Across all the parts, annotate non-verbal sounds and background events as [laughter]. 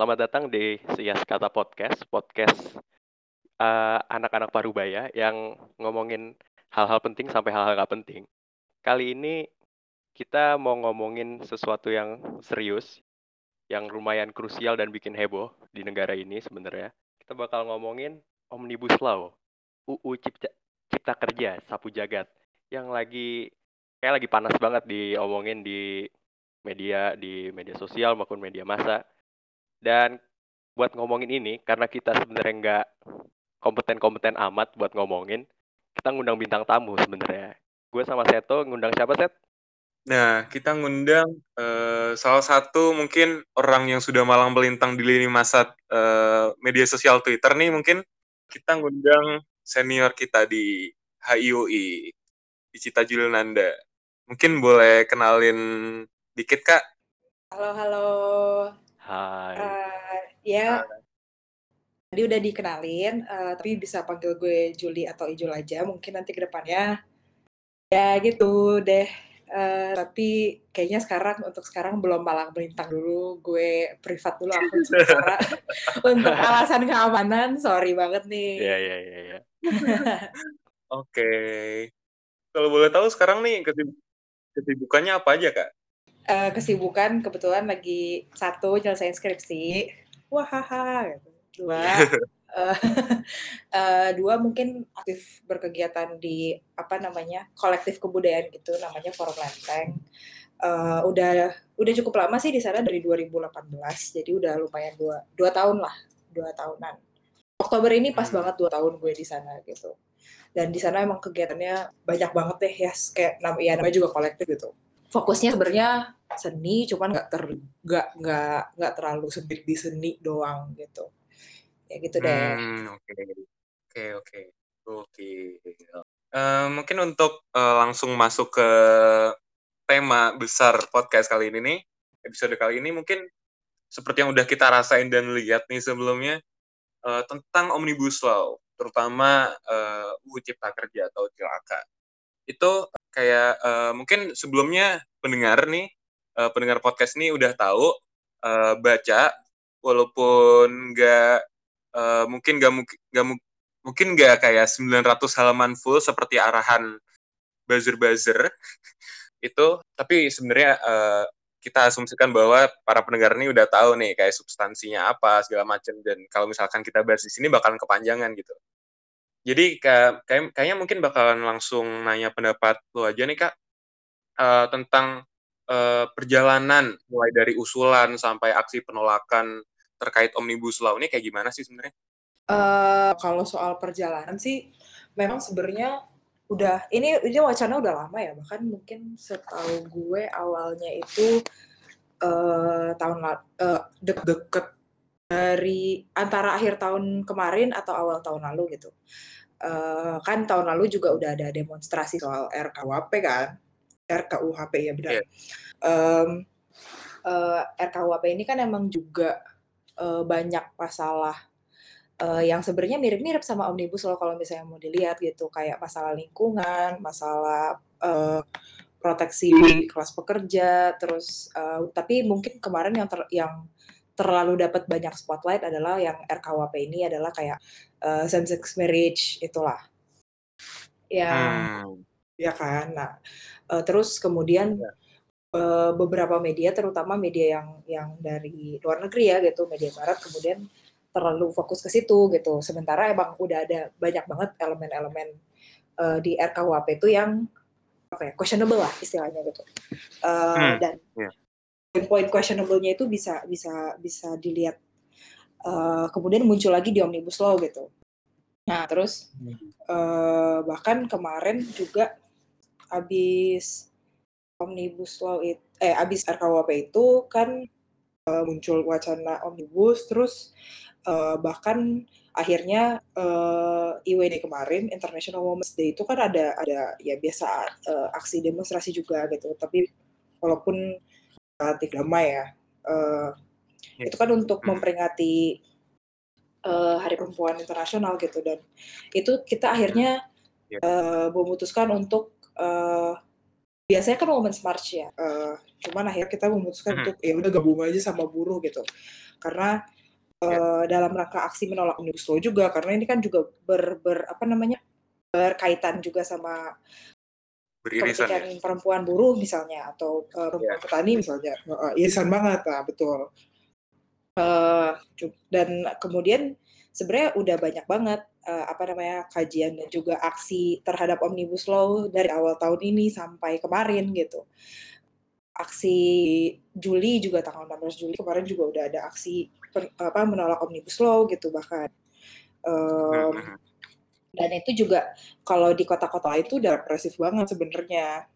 Selamat datang di Sias Kata Podcast, podcast eh, anak-anak Parubaya yang ngomongin hal-hal penting sampai hal-hal nggak penting. Kali ini kita mau ngomongin sesuatu yang serius, yang lumayan krusial dan bikin heboh di negara ini sebenarnya. Kita bakal ngomongin Omnibus Law, UU Cipta, Cipta Kerja, Sapu Jagat, yang lagi kayak lagi panas banget diomongin di media, di media sosial maupun media massa. Dan buat ngomongin ini, karena kita sebenarnya nggak kompeten-kompeten amat buat ngomongin, kita ngundang bintang tamu sebenarnya. Gue sama Seto ngundang siapa, Set? Nah, kita ngundang uh, salah satu mungkin orang yang sudah malang melintang di lini masa uh, media sosial Twitter nih mungkin kita ngundang senior kita di HIUI, di Cita Juliananda. Mungkin boleh kenalin dikit, Kak? Halo, halo. Hai. Uh, ya, tadi udah dikenalin, uh, tapi bisa panggil gue Juli atau Ijul aja mungkin nanti ke depannya. Ya gitu deh. Uh, tapi kayaknya sekarang untuk sekarang belum malang melintang dulu gue privat dulu akun sementara [laughs] untuk alasan keamanan sorry banget nih Iya, iya, iya. iya. Oke. Kalau boleh tahu sekarang nih kesib kesibukannya apa aja, Kak? Uh, kesibukan kebetulan lagi satu nyelesain skripsi. Wahaha gitu. Dua uh, [laughs] uh, dua mungkin aktif berkegiatan di apa namanya kolektif kebudayaan gitu namanya Forum Lenteng. Uh, udah udah cukup lama sih di sana dari 2018 jadi udah lumayan dua dua tahun lah dua tahunan. Oktober ini pas banget dua tahun gue di sana gitu. Dan di sana emang kegiatannya banyak banget deh ya. Kayak ya namanya juga kolektif gitu fokusnya sebenarnya seni cuman nggak ter nggak nggak nggak terlalu sempit di seni doang gitu ya gitu deh Hmm, oke. Oke, oke. Oke. Eh, mungkin untuk eh, langsung masuk ke tema besar podcast kali ini nih, episode kali ini mungkin seperti yang udah kita rasain dan lihat nih sebelumnya eh, tentang Omnibus Law, terutama eh, UU Cipta Kerja atau Cilaka. Itu kayak eh, mungkin sebelumnya pendengar nih, eh, pendengar podcast ini udah tahu eh, baca walaupun nggak uh, mungkin nggak mungkin nggak mungkin nggak kayak 900 halaman full seperti arahan buzzer-buzzer [laughs] itu tapi sebenarnya uh, kita asumsikan bahwa para pendengar ini udah tahu nih kayak substansinya apa segala macam dan kalau misalkan kita bahas di sini bakalan kepanjangan gitu jadi kayak, kayak kayaknya mungkin bakalan langsung nanya pendapat lo aja nih kak uh, tentang uh, perjalanan mulai dari usulan sampai aksi penolakan terkait omnibus law ini kayak gimana sih sebenarnya? Uh, kalau soal perjalanan sih, memang sebenarnya udah ini ini wacana udah lama ya bahkan mungkin setahu gue awalnya itu uh, tahun uh, deket-deket dari antara akhir tahun kemarin atau awal tahun lalu gitu. Uh, kan tahun lalu juga udah ada demonstrasi soal RKUHP kan, RKUHP ya benar. Yeah. Um, uh, RKUHP ini kan emang juga uh, banyak masalah uh, yang sebenarnya mirip-mirip sama omnibus law kalau misalnya mau dilihat gitu kayak masalah lingkungan, masalah uh, proteksi kelas pekerja, terus uh, tapi mungkin kemarin yang ter, yang terlalu dapat banyak spotlight adalah yang RKUHP ini adalah kayak uh, same sex marriage itulah. Ya, hmm. ya kan. Nah, uh, terus kemudian ya beberapa media terutama media yang yang dari luar negeri ya gitu media barat kemudian terlalu fokus ke situ gitu sementara emang udah ada banyak banget elemen-elemen uh, di RKUHP itu yang apa ya questionable lah istilahnya gitu uh, hmm, dan yeah. Poin questionable-nya itu bisa bisa bisa dilihat uh, kemudian muncul lagi di omnibus law gitu. Nah terus uh, bahkan kemarin juga habis omnibus law itu eh abis RKUHP itu kan uh, muncul wacana omnibus terus uh, bahkan akhirnya uh, IWD kemarin International Women's Day itu kan ada ada ya biasa uh, aksi demonstrasi juga gitu. Tapi walaupun relatif damai ya uh, yeah. itu kan untuk hmm. memperingati uh, Hari Perempuan Internasional gitu dan itu kita akhirnya yeah. uh, memutuskan untuk uh, biasanya kan Women's March ya. Uh, cuman akhirnya kita memutuskan hmm. untuk ya udah gabung aja sama buruh gitu. Karena uh, dalam rangka aksi menolak omnibus law juga karena ini kan juga ber, ber apa namanya berkaitan juga sama beririsan ya? perempuan buruh misalnya atau uh, perempuan yeah. petani misalnya uh, irisan banget nah betul uh, dan kemudian sebenarnya udah banyak banget uh, apa namanya kajian dan juga aksi terhadap omnibus law dari awal tahun ini sampai kemarin gitu. Aksi Juli juga tanggal 16 Juli kemarin juga udah ada aksi per, apa menolak omnibus law gitu bahkan. Um, dan itu juga kalau di kota-kota itu udah represif banget sebenarnya.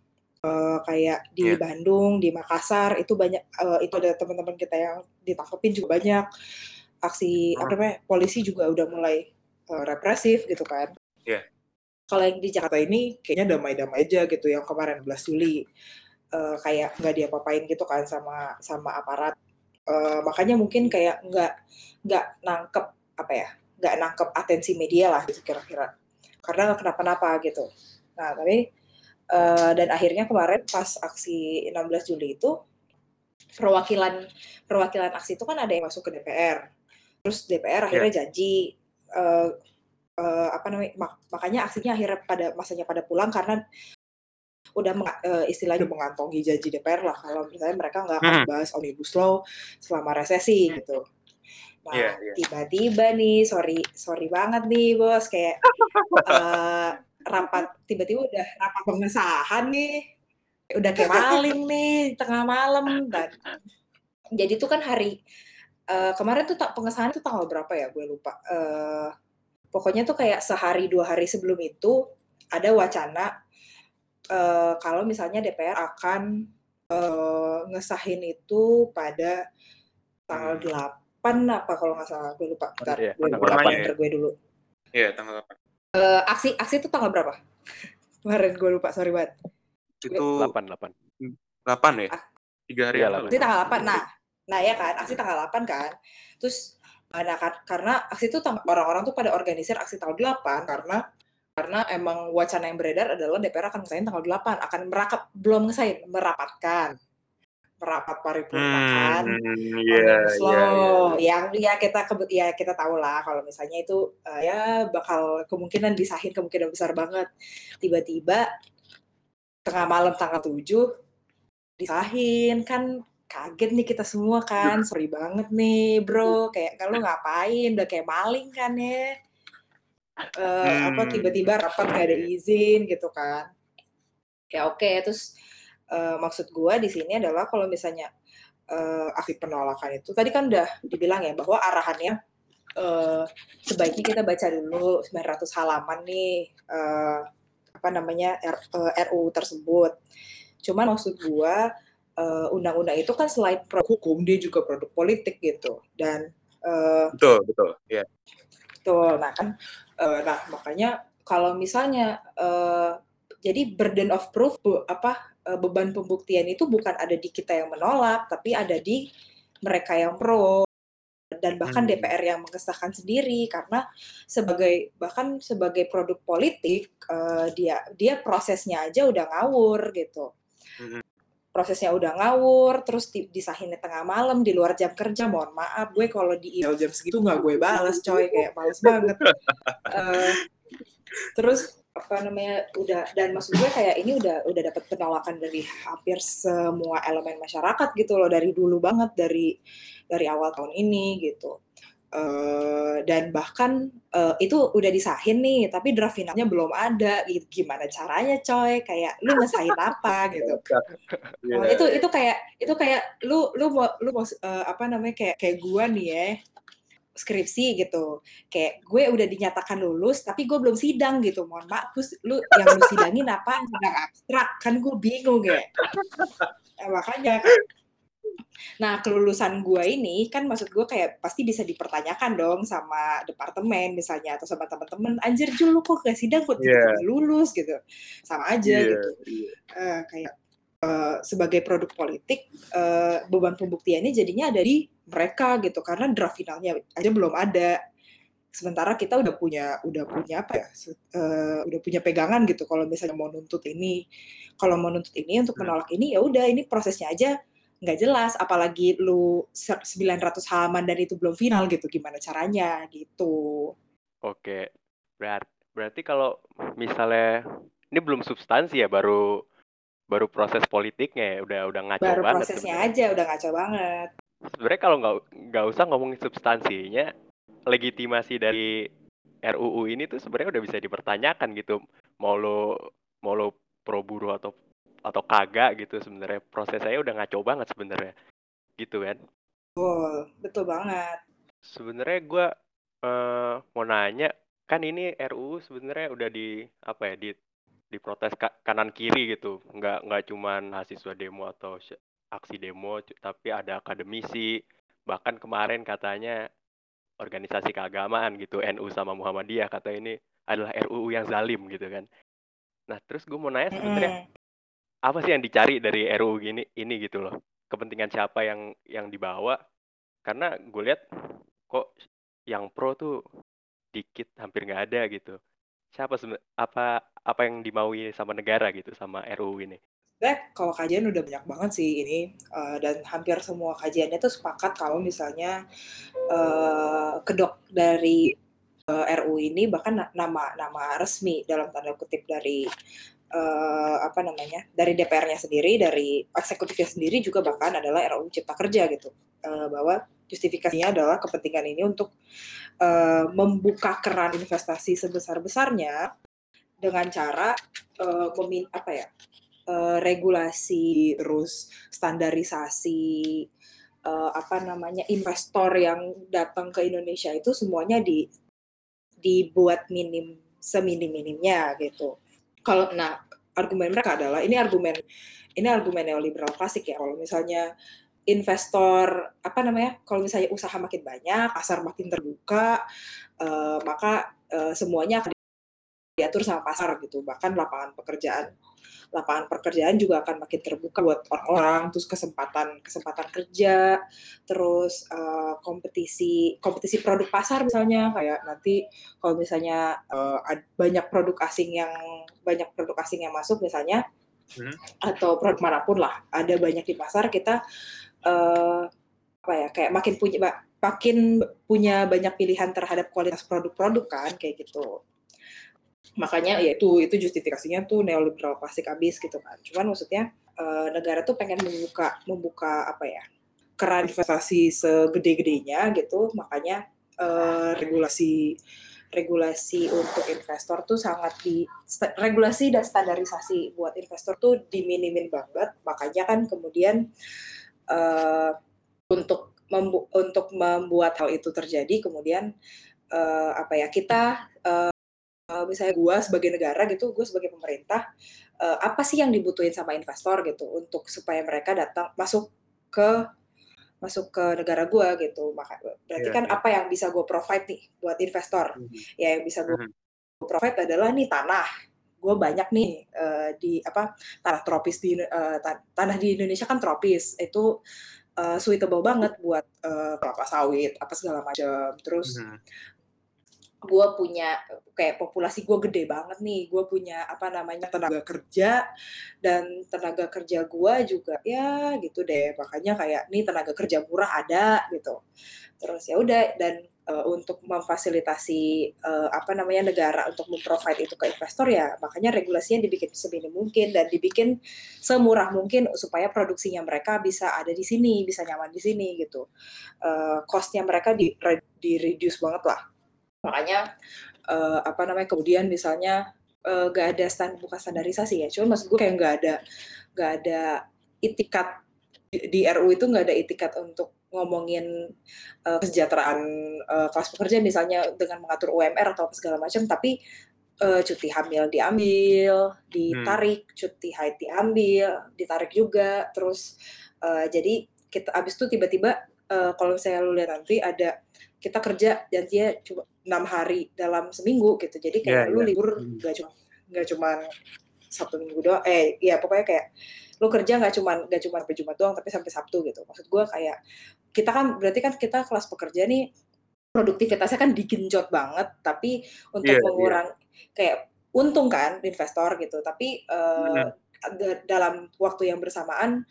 Uh, kayak di yeah. Bandung, di Makassar itu banyak uh, itu ada teman-teman kita yang ditangkepin juga banyak aksi apa namanya polisi juga udah mulai uh, represif gitu kan. Yeah. Kalau yang di Jakarta ini kayaknya damai-damai aja gitu yang kemarin 11 Juli uh, kayak nggak diapa-apain gitu kan sama sama aparat. Uh, makanya mungkin kayak nggak nggak nangkep apa ya nggak nangkep atensi media lah gitu kira-kira karena nggak kenapa-napa gitu. Nah tapi uh, dan akhirnya kemarin pas aksi 16 Juli itu perwakilan perwakilan aksi itu kan ada yang masuk ke DPR terus DPR akhirnya yeah. janji uh, uh, apa namanya mak makanya aksinya akhirnya pada masanya pada pulang karena udah meng, uh, istilahnya mengantongi janji DPR lah kalau misalnya mereka nggak akan hmm. bahas omnibus law selama resesi gitu. Nah yeah, yeah. tiba-tiba nih sorry sorry banget nih bos kayak uh, rapat tiba-tiba udah rapat pengesahan nih udah kayak maling nih tengah malam dan jadi itu kan hari uh, kemarin tuh tak pengesahan itu tanggal berapa ya? Gue lupa. Uh, pokoknya tuh kayak sehari dua hari sebelum itu ada wacana uh, kalau misalnya DPR akan uh, ngesahin itu pada tanggal 8 hmm. apa kalau nggak salah. Gue lupa. Bentar iya, gue, gue, gue, gue dulu. Iya tanggal 8 uh, aksi aksi itu tanggal berapa? [laughs] Kemarin gue lupa sorry banget. Itu 8 8 8 ya? Ah. tiga hari ya, itu tanggal 8 nah. Nah ya kan aksi tanggal 8 kan. Terus Nah, karena aksi itu orang-orang tuh pada organisir aksi tanggal 8 karena karena emang wacana yang beredar adalah DPR akan ngesain tanggal 8 akan merakap belum ngesain merapatkan merapat paripurna kan hmm, yeah, yeah, yeah. yang ya kita ya kita tahu lah kalau misalnya itu uh, ya bakal kemungkinan disahin kemungkinan besar banget. Tiba-tiba tengah malam tanggal 7 disahin. Kan kaget nih kita semua kan sorry banget nih bro. Kayak kalau ngapain? Udah kayak maling kan ya? Uh, hmm. apa tiba-tiba rapat gak ada izin gitu kan. Ya oke okay. terus uh, maksud gue di sini adalah kalau misalnya uh, aksi penolakan itu tadi kan udah dibilang ya bahwa arahannya uh, sebaiknya kita baca dulu 900 halaman nih uh, apa namanya R, uh, RUU tersebut cuman maksud gue uh, undang-undang itu kan selain produk hukum dia juga produk politik gitu dan uh, betul betul ya yeah. betul nah kan uh, nah makanya kalau misalnya uh, jadi burden of proof apa uh, beban pembuktian itu bukan ada di kita yang menolak tapi ada di mereka yang pro dan bahkan hmm. DPR yang mengesahkan sendiri karena sebagai bahkan sebagai produk politik uh, dia dia prosesnya aja udah ngawur gitu. Hmm prosesnya udah ngawur, terus di, disahin di tengah malam di luar jam kerja, mohon maaf gue kalau di email jam segitu nggak gue balas coy, kayak males banget. Uh, [laughs] terus apa namanya udah dan maksud gue kayak ini udah udah dapat penolakan dari hampir semua elemen masyarakat gitu loh dari dulu banget dari dari awal tahun ini gitu Uh, dan bahkan uh, itu udah disahin nih, tapi draft finalnya belum ada. Gitu. Gimana caranya, coy? Kayak lu ngesahin apa gitu? [laughs] Yeah. Uh, itu itu kayak itu kayak lu lu mau lu mau uh, apa namanya kayak kayak gua nih ya skripsi gitu. Kayak gue udah dinyatakan lulus, tapi gue belum sidang gitu. Mohon maaf, terus lu yang lu sidangin apa? Sidang abstrak kan gue bingung ya. Nah, makanya Nah, kelulusan gue ini kan maksud gue kayak pasti bisa dipertanyakan dong sama departemen misalnya atau sama teman-teman. Anjir Jul lu kok gak sidang kok yeah. lulus gitu. Sama aja yeah, gitu. Yeah. Uh, kayak uh, sebagai produk politik uh, beban pembuktiannya jadinya ada di mereka gitu karena draft finalnya aja belum ada. sementara kita udah punya udah punya apa ya uh, udah punya pegangan gitu kalau misalnya mau nuntut ini kalau mau nuntut ini untuk hmm. menolak ini ya udah ini prosesnya aja nggak jelas apalagi lu 900 halaman dan itu belum final gitu gimana caranya gitu oke berarti berarti kalau misalnya ini belum substansi ya baru baru proses politiknya ya udah udah ngaco baru banget prosesnya sebenernya. aja udah ngaco banget. Sebenarnya kalau nggak nggak usah ngomongin substansinya legitimasi dari RUU ini tuh sebenarnya udah bisa dipertanyakan gitu. Mau lo mau lo pro buruh atau atau kagak gitu sebenarnya. Proses saya udah ngaco banget sebenarnya. Gitu kan. Betul betul banget. Sebenarnya gue uh, mau nanya kan ini RUU sebenarnya udah di apa ya di diprotes kanan kiri gitu. Nggak nggak cuman mahasiswa demo atau aksi demo tapi ada akademisi. Bahkan kemarin katanya organisasi keagamaan gitu NU sama Muhammadiyah kata ini adalah RUU yang zalim gitu kan. Nah terus gue mau nanya sebenarnya mm. apa sih yang dicari dari RUU gini ini gitu loh? Kepentingan siapa yang yang dibawa? Karena gue lihat kok yang pro tuh dikit hampir nggak ada gitu. Siapa apa apa yang dimaui sama negara gitu sama RUU ini? Sebenarnya kalau kajian udah banyak banget sih ini uh, dan hampir semua kajiannya tuh sepakat kalau misalnya uh, kedok dari uh, eh, RU ini bahkan nama nama resmi dalam tanda kutip dari uh, apa namanya dari DPR-nya sendiri dari eksekutifnya sendiri juga bahkan adalah RUU Cipta Kerja gitu. Uh, bahwa justifikasinya adalah kepentingan ini untuk uh, membuka keran investasi sebesar besarnya dengan cara uh, apa ya uh, regulasi terus standarisasi uh, apa namanya investor yang datang ke Indonesia itu semuanya di dibuat minim seminim-minimnya gitu. Kalau nah argumen mereka adalah ini argumen ini argumen neoliberal klasik ya kalau misalnya investor apa namanya kalau misalnya usaha makin banyak pasar makin terbuka uh, maka uh, semuanya akan diatur sama pasar gitu. Bahkan lapangan pekerjaan lapangan pekerjaan juga akan makin terbuka buat orang-orang. Terus kesempatan kesempatan kerja terus uh, kompetisi kompetisi produk pasar misalnya. Kayak nanti kalau misalnya uh, banyak produk asing yang banyak produk asing yang masuk misalnya hmm. atau produk mana pun lah ada banyak di pasar kita uh, apa ya kayak makin punya makin punya banyak pilihan terhadap kualitas produk-produk kan kayak gitu makanya ya itu itu justifikasinya tuh neoliberal plastik habis gitu kan. Cuman maksudnya uh, negara tuh pengen membuka membuka apa ya keran investasi segede-gedenya gitu. Makanya uh, regulasi regulasi untuk investor tuh sangat di regulasi dan standarisasi buat investor tuh diminimin banget. Makanya kan kemudian uh, untuk membu untuk membuat hal itu terjadi kemudian uh, apa ya kita uh, uh, misalnya gue sebagai negara gitu, gue sebagai pemerintah, uh, apa sih yang dibutuhin sama investor gitu untuk supaya mereka datang masuk ke masuk ke negara gue gitu. Maka berarti yeah, kan yeah. apa yang bisa gue provide nih buat investor? Mm -hmm. Ya yang bisa gue mm -hmm. provide adalah nih tanah. Gue banyak nih uh, di apa tanah tropis di uh, tanah di Indonesia kan tropis itu uh, suitable banget buat uh, kelapa sawit apa segala macam. Terus mm -hmm gue punya kayak populasi gue gede banget nih gue punya apa namanya tenaga kerja dan tenaga kerja gue juga ya gitu deh makanya kayak nih tenaga kerja murah ada gitu terus ya udah dan uh, untuk memfasilitasi uh, apa namanya negara untuk memprovide itu ke investor ya makanya regulasinya dibikin seminim mungkin dan dibikin semurah mungkin supaya produksinya mereka bisa ada di sini bisa nyaman di sini gitu uh, costnya mereka di, di reduce banget lah makanya uh, apa namanya kemudian misalnya uh, gak ada stand bukan standarisasi ya cuma maksud gue kayak gak ada gak ada itikat di, di RU itu nggak ada itikat untuk ngomongin uh, kesejahteraan uh, kelas pekerja misalnya dengan mengatur UMR atau segala macam tapi uh, cuti hamil diambil ditarik hmm. cuti haid diambil ditarik juga terus uh, jadi kita abis itu tiba-tiba uh, kalau saya lihat nanti ada kita kerja janjinya cuma enam hari dalam seminggu gitu. Jadi kayak yeah, lu yeah. libur nggak cuma nggak cuma sabtu minggu doang. Eh ya pokoknya kayak lu kerja nggak cuma nggak cuma sampai jumat doang tapi sampai sabtu gitu. Maksud gue kayak kita kan berarti kan kita kelas pekerja nih produktivitasnya kan digenjot banget, tapi untuk Iya iya. mengurang kayak untung kan investor gitu, tapi, da dalam waktu yang bersamaan,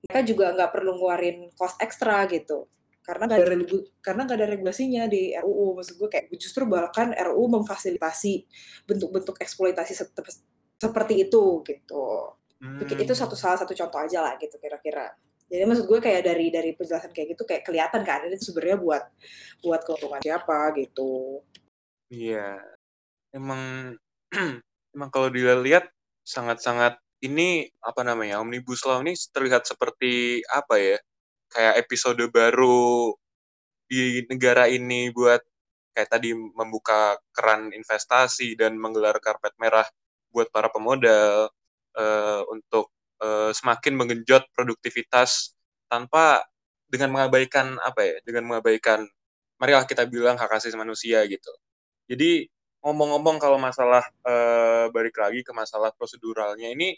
mereka juga nggak perlu ngeluarin cost ekstra gitu, karena nggak ada regu karena nggak ada regulasinya di RUU. Maksud gue kayak justru bahkan RUU memfasilitasi bentuk-bentuk eksploitasi seperti itu gitu. Mungkin itu satu Mmm. salah satu contoh aja lah gitu kira-kira. Jadi maksud gue kayak dari dari penjelasan kayak gitu kayak kelihatan kan ini sebenarnya buat buat keuntungan siapa gitu. Iya. Emang [clears throat] emang kalau dilihat sangat-sangat ini, apa namanya, Omnibus Law ini terlihat seperti, apa ya, kayak episode baru di negara ini buat kayak tadi membuka keran investasi dan menggelar karpet merah buat para pemodal, eee, untuk, eee, semakin menggenjot produktivitas tanpa dengan mengabaikan, apa ya, dengan mengabaikan, marilah kita bilang hak asasi manusia gitu. Jadi ngomong-ngomong kalau masalah, eee, balik lagi ke masalah proseduralnya ini,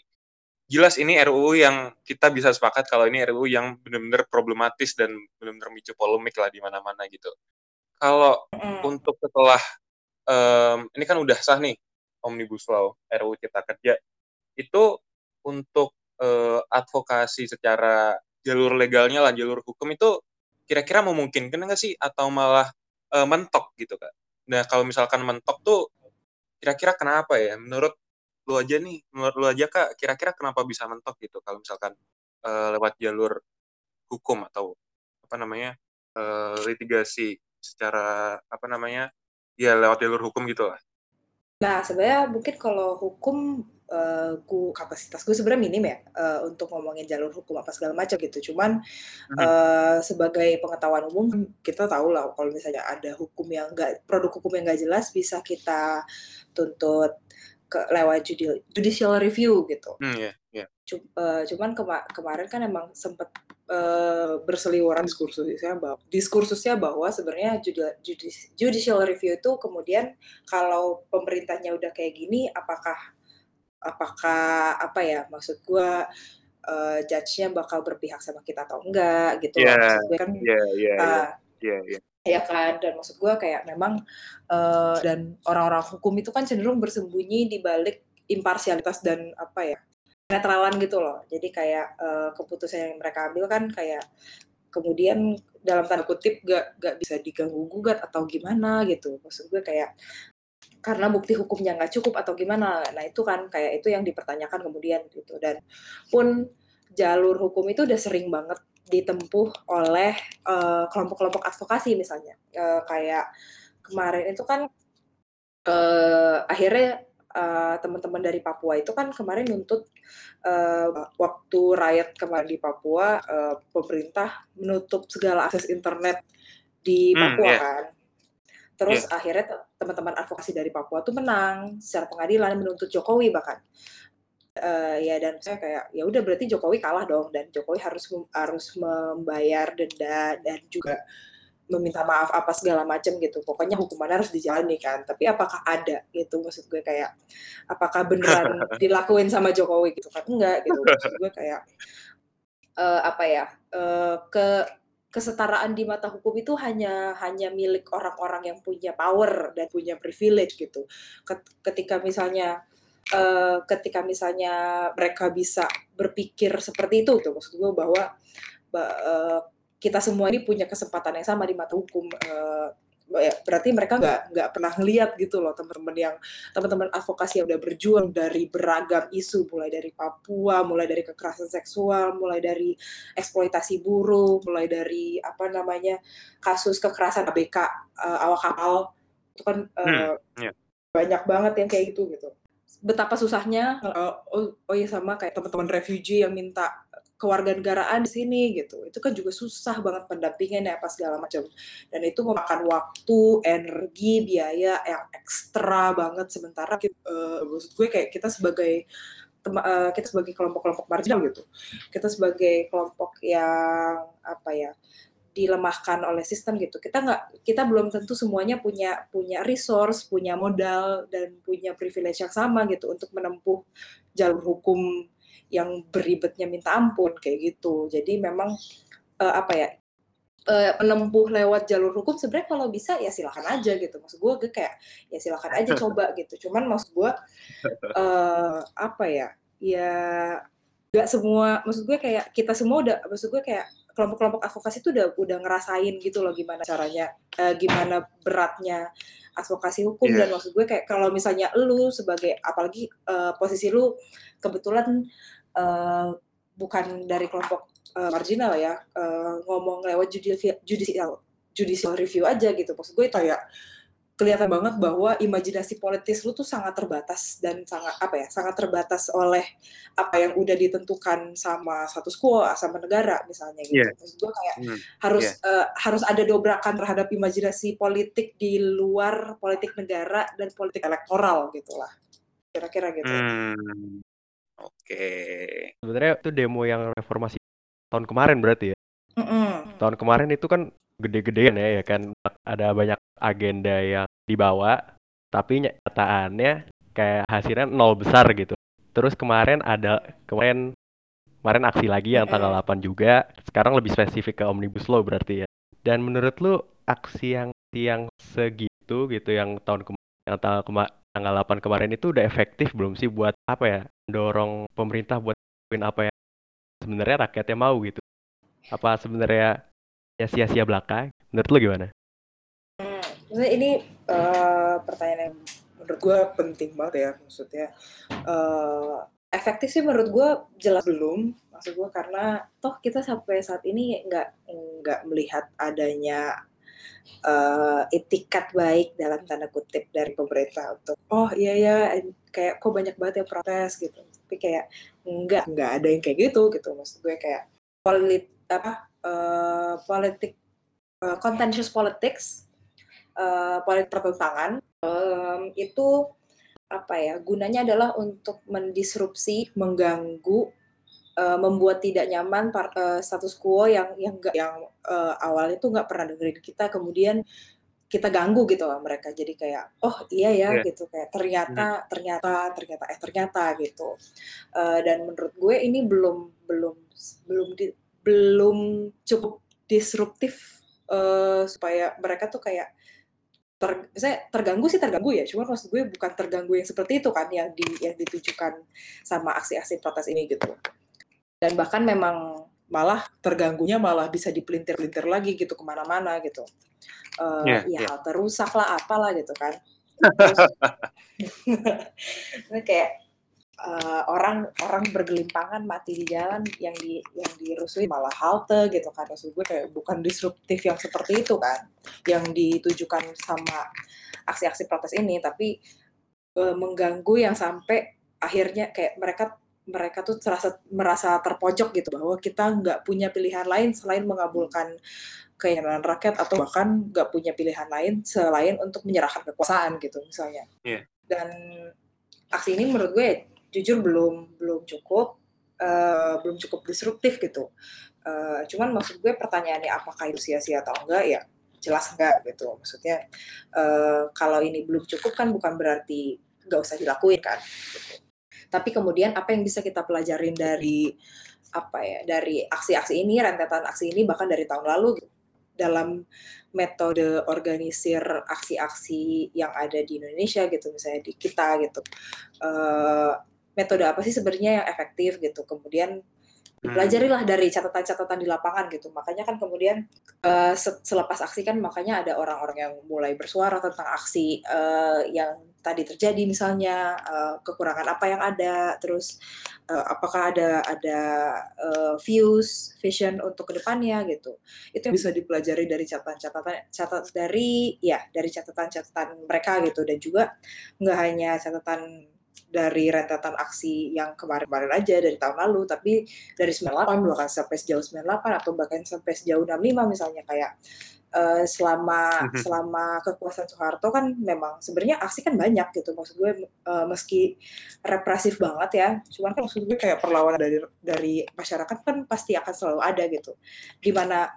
jelas ini RUU yang kita bisa sepakat kalau ini RUU yang bener-bener problematis dan bener-bener memicu polemik lah di mana-mana gitu. Kalau Mhm. untuk setelah, mmm, ini kan udah sah nih Omnibus Law, RUU Cipta Kerja, itu untuk, eee, advokasi secara jalur legalnya lah, jalur hukum itu kira-kira memungkinkan nggak sih atau malah, eee, mentok gitu, Kak? Nah, kalau misalkan mentok tuh kira-kira kenapa ya? Menurut lu aja nih, menurut lu aja, Kak, kira-kira kenapa bisa mentok gitu kalau misalkan, eee, lewat jalur hukum atau apa namanya, eee, litigasi secara apa namanya, ya lewat jalur hukum gitulah? Nah, sebenarnya mungkin kalau hukum, eee, ku kapasitas gue sebenarnya minim ya, eee, untuk ngomongin jalur hukum apa segala macam gitu. Cuman, Mhm. eee, sebagai pengetahuan umum kita tahu lah kalau misalnya ada hukum yang nggak produk hukum yang nggak jelas bisa kita tuntut ke lewat judil judicial review gitu. Iya iya. Cu eee, cuman kema kemarin kan emang sempet, eee, berseliweran diskursusnya ba diskursusnya bahwa sebenarnya judis judicial review itu kemudian kalau pemerintahnya udah kayak gini, apakah apakah apa ya, maksud gue, eee, judge-nya bakal berpihak sama kita atau enggak gitu loh. Maksud gue kan iya iya. eee, Iya iya. Ya kan, dan maksud gue kayak memang, eee, dan orang-orang hukum itu kan cenderung bersembunyi di balik imparsialitas dan apa ya, kenetralan gitu loh. Jadi kayak, eee, keputusan yang mereka ambil kan kayak kemudian dalam tanda kutip "nggak nggak bisa diganggu-gugat" atau gimana gitu. Maksud gue kayak karena bukti hukumnya nggak cukup atau gimana. Nah itu kan, kayak itu yang dipertanyakan kemudian gitu. Dan pun jalur hukum itu udah sering banget ditempuh oleh, eee, kelompok-kelompok advokasi misalnya, eee, kayak kemarin itu kan, eee, akhirnya, eee, teman-teman dari Papua itu kan kemarin nuntut, eee, waktu riot kemarin di Papua, eee, pemerintah menutup segala akses internet di Mmm, Papua iya. kan. Iya. Terus akhirnya te teman-teman advokasi dari Papua tuh menang secara pengadilan menuntut Jokowi bahkan. Eee, ya dan saya kayak, ya udah berarti Jokowi kalah dong dan Jokowi harus harus membayar denda dan juga meminta maaf apa segala macam gitu. Pokoknya hukumannya harus dijalani kan. Tapi apakah ada gitu, maksud gue kayak, apakah beneran [laughs] dilakuin sama Jokowi gitu kan, enggak gitu. [laughs] Maksud gue kayak, eee, apa ya, eee, ke kesetaraan di mata hukum itu hanya hanya milik orang-orang yang punya power dan punya privilege gitu. Ket ketika misalnya, eee, ketika misalnya mereka bisa berpikir seperti itu tuh, maksud gue bahwa ba eee, kita semua ini punya kesempatan yang sama di mata hukum, ya berarti mereka nggak nggak pernah ngelihat gitu loh teman-teman yang teman-teman advokasi yang udah berjuang dari beragam isu, mulai dari Papua, mulai dari kekerasan seksual, mulai dari eksploitasi buruh, mulai dari apa namanya, kasus kekerasan ABK, eee, awak kapal, itu kan, Mmm, eee, iya. banyak banget yang kayak gitu gitu. Betapa susahnya heeh, oh oh ya sama kayak teman-teman refugee yang minta kewarganegaraan di sini gitu. Itu kan juga susah banget pendampingannya apa segala macam. Dan itu memakan waktu, energi, biaya yang ekstra banget sementara eee, maksud gue kayak kita sebagai tema eee, kita sebagai kelompok-kelompok marginal gitu, kita sebagai kelompok yang apa ya, dilemahkan oleh sistem gitu, kita nggak kita belum tentu semuanya punya punya resource, punya modal, dan punya privilege yang sama gitu untuk menempuh jalur hukum yang beribetnya minta ampun, kayak gitu. Jadi memang, eee, apa ya, uh, menempuh lewat jalur hukum sebenarnya kalau bisa ya silakan aja gitu. Maksud gue gue kayak ya silakan aja [laughs] coba gitu. Cuman maksud gue uh, apa ya ya gak semua maksud gue kayak kita semua udah maksud gue kayak kelompok-kelompok advokasi itu udah udah ngerasain gitu loh gimana caranya uh, gimana beratnya advokasi hukum yeah. dan maksud gue kayak kalau misalnya lu sebagai apalagi uh, posisi lu kebetulan uh, bukan dari kelompok uh, marginal ya uh, ngomong lewat judicial judicial judicial review aja gitu maksud gue kayak kelihatan banget bahwa imajinasi politis lu tuh sangat terbatas dan sangat apa ya sangat terbatas oleh apa yang udah ditentukan sama status quo sama negara misalnya gitu yeah. maksud gue kayak mm. harus yeah. uh, harus ada dobrakan terhadap imajinasi politik di luar politik negara dan politik elektoral gitulah kira-kira gitu. Hmm. Oke. Okay. Sebenarnya itu demo yang reformasi tahun kemarin berarti ya. Mm-mm. Tahun kemarin itu kan gede-gedean ya, ya kan ada banyak agenda yang dibawa, tapi nyataannya kayak hasilnya nol besar gitu. Terus kemarin ada kemarin kemarin aksi lagi yang tanggal 8 juga. Sekarang lebih spesifik ke omnibus law berarti ya. Dan menurut lu aksi yang yang segitu gitu yang tahun kemarin yang tanggal kema tanggal 8 kemarin itu udah efektif belum sih buat apa ya? dorong pemerintah buat apa yang sebenarnya rakyatnya mau gitu? Apa sebenarnya ya sia-sia belaka? Menurut lo gimana? Hmm, ini uh, pertanyaan yang menurut gue penting banget ya maksudnya. Uh, efektif sih menurut gue jelas belum. Maksud gue karena toh kita sampai saat ini nggak nggak melihat adanya uh, etikat baik dalam tanda kutip dari pemerintah untuk oh iya ya kayak kok banyak banget yang protes gitu tapi kayak enggak enggak ada yang kayak gitu gitu maksud gue kayak polit apa uh, politik uh, contentious politics uh, politik pertentangan um, itu apa ya gunanya adalah untuk mendisrupsi mengganggu uh, membuat tidak nyaman par, uh, status quo yang yang gak, yang uh, awalnya tuh nggak pernah dengerin kita kemudian kita ganggu gitu lah mereka jadi kayak oh iya ya yeah. gitu kayak ternyata hmm. ternyata ternyata eh ternyata gitu uh, dan menurut gue ini belum belum belum di, belum cukup disruptif uh, supaya mereka tuh kayak ter, saya terganggu sih terganggu ya cuma maksud gue bukan terganggu yang seperti itu kan yang di yang ditujukan sama aksi-aksi protes ini gitu. Dan bahkan memang malah terganggunya malah bisa dipelintir-pelintir lagi gitu ke mana-mana gitu. Uh, yeah, ya yeah. halte rusak lah apalah gitu kan. [laughs] Terus [laughs] kayak uh, orang orang bergelimpangan mati di jalan yang di yang dirusui malah halte gitu kan maksud gue kayak bukan disruptif yang seperti itu kan yang ditujukan sama aksi-aksi protes ini tapi uh, mengganggu yang sampai akhirnya kayak mereka mereka tuh terasa merasa terpojok gitu bahwa kita nggak punya pilihan lain selain mengabulkan keinginan rakyat atau bahkan nggak punya pilihan lain selain untuk menyerahkan kekuasaan gitu misalnya. Yeah. Dan aksi ini menurut gue jujur belum belum cukup uh, belum cukup disruptif gitu. Uh, cuman maksud gue pertanyaannya apakah itu sia-sia atau enggak ya jelas enggak gitu. Maksudnya uh, kalau ini belum cukup kan bukan berarti nggak usah dilakuin kan. Gitu. Tapi kemudian apa yang bisa kita pelajarin dari apa ya dari aksi-aksi ini rentetan aksi ini bahkan dari tahun lalu gitu dalam metode organisir aksi-aksi yang ada di Indonesia gitu misalnya di kita gitu uh, metode apa sih sebenarnya yang efektif gitu? Kemudian pelajarilah hmm. dari catatan-catatan di lapangan gitu. Makanya kan kemudian uh, selepas aksi kan makanya ada orang-orang yang mulai bersuara tentang aksi uh, yang tadi terjadi misalnya uh, kekurangan apa yang ada terus uh, apakah ada ada uh, views vision untuk ke depannya gitu. Itu bisa dipelajari dari catatan-catatan catat dari ya dari catatan-catatan mereka gitu. Dan juga nggak hanya catatan dari rentetan aksi yang kemarin-kemarin aja dari tahun lalu tapi dari 98 bahkan sampai sejauh 98 atau bahkan sampai sejauh 65 misalnya kayak uh, selama mhm. selama kekuasaan Soeharto kan memang sebenarnya aksi kan banyak gitu maksud gue uh, meski represif banget ya cuman kan maksud gue kayak perlawanan dari dari masyarakat kan pasti akan selalu ada gitu di mana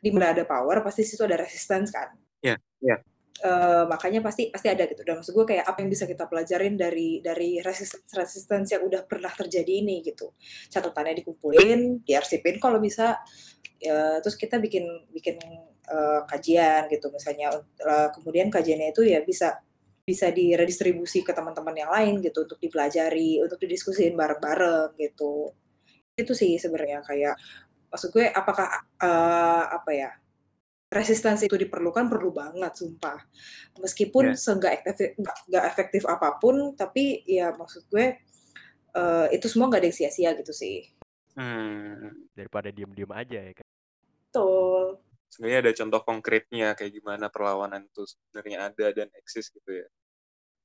di mana ada power pasti situ ada resistance kan Iya, yeah, iya. Yeah uh, makanya pasti pasti ada gitu. Dan maksud gue kayak apa yang bisa kita pelajarin dari dari resistance resistance yang udah pernah terjadi ini gitu. Catatannya dikumpulin diarsipin. Kalau bisa ya, terus kita bikin bikin uh, kajian gitu. Misalnya uh, kemudian kajiannya itu ya bisa bisa diredistribusi ke teman-teman yang lain gitu. Untuk dipelajari, untuk didiskusin bareng-bareng gitu. Itu sih sebenarnya kayak maksud gue apakah uh, apa ya resistensi itu diperlukan perlu banget sumpah. Meskipun yeah. seenggak efektif nggak efektif apa pun tapi ya maksud gue uh, itu semua nggak ada yang sia-sia gitu sih. Hmm. daripada diem-diem aja ya kan betul. Sebenarnya ada contoh konkretnya kayak gimana perlawanan itu sebenarnya ada dan eksis gitu ya.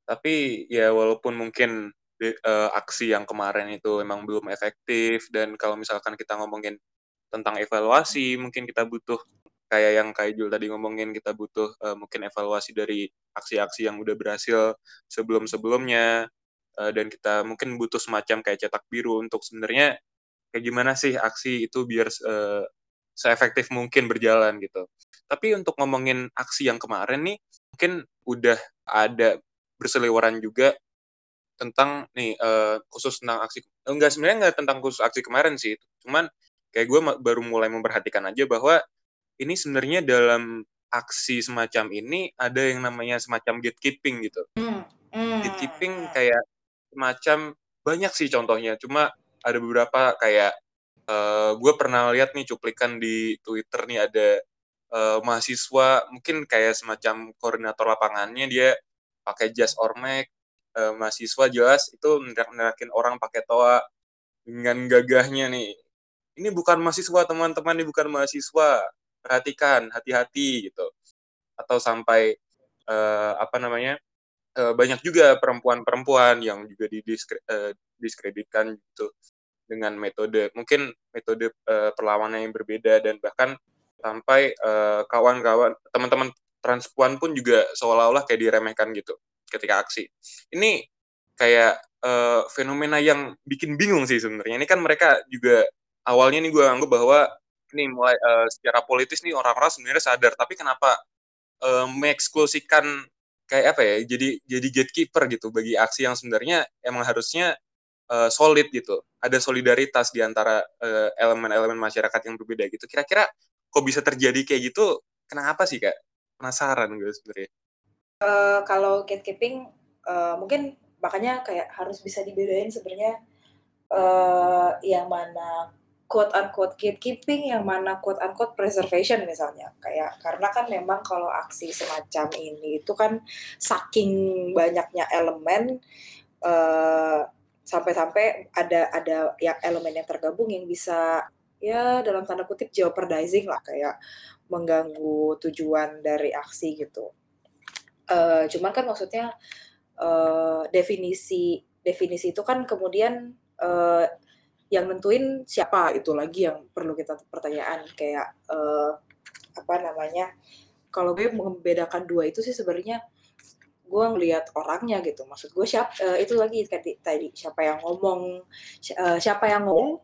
Tapi ya walaupun mungkin uh, aksi yang kemarin itu memang belum efektif dan kalau misalkan kita ngomongin tentang evaluasi mungkin kita butuh kayak yang kayak Jul tadi ngomongin kita butuh uh, mungkin evaluasi dari aksi-aksi yang udah berhasil sebelum-sebelumnya uh, dan kita mungkin butuh semacam kayak cetak biru untuk sebenarnya kayak gimana sih aksi itu biar uh, seefektif mungkin berjalan gitu. Tapi untuk ngomongin aksi yang kemarin nih mungkin udah ada berseliweran juga tentang nih uh, khusus tentang aksi enggak sebenarnya enggak tentang khusus aksi kemarin sih cuman kayak gue baru mulai memperhatikan aja bahwa ini sebenarnya dalam aksi semacam ini ada yang namanya semacam gatekeeping gitu. Mm, mm. Gatekeeping kayak semacam banyak sih contohnya. Cuma ada beberapa kayak uh, gue pernah lihat nih cuplikan di Twitter nih ada uh, mahasiswa mungkin kayak semacam koordinator lapangannya dia pakai jas ormek uh, mahasiswa jelas itu nerakin orang pakai toa dengan gagahnya nih ini bukan mahasiswa teman-teman ini bukan mahasiswa perhatikan hati-hati gitu. Atau sampai uh, apa namanya uh, banyak juga perempuan-perempuan yang juga didiskreditkan uh, gitu dengan metode mungkin metode uh, perlawanan yang berbeda dan bahkan sampai kawan-kawan uh, teman-teman transpuan pun juga seolah-olah kayak diremehkan gitu ketika aksi. Ini kayak uh, fenomena yang bikin bingung sih sebenarnya. Ini kan mereka juga awalnya nih gue anggap bahwa nih mulai uh, secara politis nih orang-orang sebenarnya sadar tapi kenapa uh, mengeksklusikan kayak apa ya jadi jadi gatekeeper gitu bagi aksi yang sebenarnya emang harusnya uh, solid gitu. Ada solidaritas di antara elemen-elemen uh, masyarakat yang berbeda gitu. Kira-kira kok bisa terjadi kayak gitu kenapa sih kak? Penasaran gue sebenarnya. Uh, kalau gatekeeping uh, mungkin makanya kayak harus bisa dibedain sebenarnya uh, yang mana quote unquote gatekeeping yang mana quote unquote preservation misalnya kayak karena kan memang kalau aksi semacam ini itu kan saking banyaknya elemen sampai sampai-sampai ada ada yang elemen yang tergabung yang bisa ya dalam tanda kutip jeopardizing lah kayak mengganggu tujuan dari aksi gitu. Uh, cuman kan maksudnya uh, definisi definisi itu kan kemudian uh, yang nentuin siapa itu lagi yang perlu kita pertanyaan kayak uh, apa namanya kalau gue membedakan dua itu sih sebenarnya gue ngelihat orangnya gitu. Maksud gue siapa uh, itu lagi tadi tadi siapa yang ngomong uh, siapa yang ngomong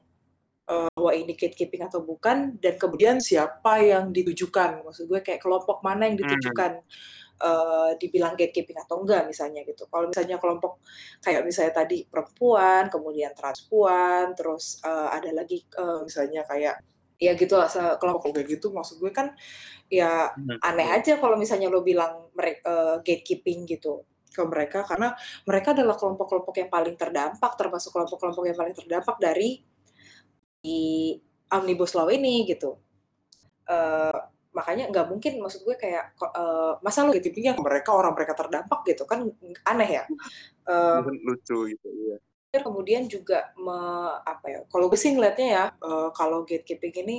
uh, bahwa ini gatekeeping atau bukan dan kemudian siapa yang ditujukan. Maksud gue kayak kelompok mana yang ditujukan. hmm uh, dibilang gatekeeping atau enggak misalnya gitu. Kalau misalnya kelompok kayak misalnya tadi perempuan, kemudian transpuan, terus uh, ada lagi uh, misalnya kayak ya gitu lah kelompok kayak gitu maksud gue kan ya aneh aja kalau misalnya lo bilang mereka uh, gatekeeping gitu ke mereka karena mereka adalah kelompok-kelompok yang paling terdampak termasuk kelompok-kelompok yang paling terdampak dari di omnibus law ini gitu. Uh, makanya nggak mungkin maksud gue kayak uh, masa gitu yang mereka orang mereka terdampak gitu kan aneh ya. Uh, lucu gitu ya kemudian juga me, apa ya kalau gue sih ngeliatnya ya uh, kalau gatekeeping ini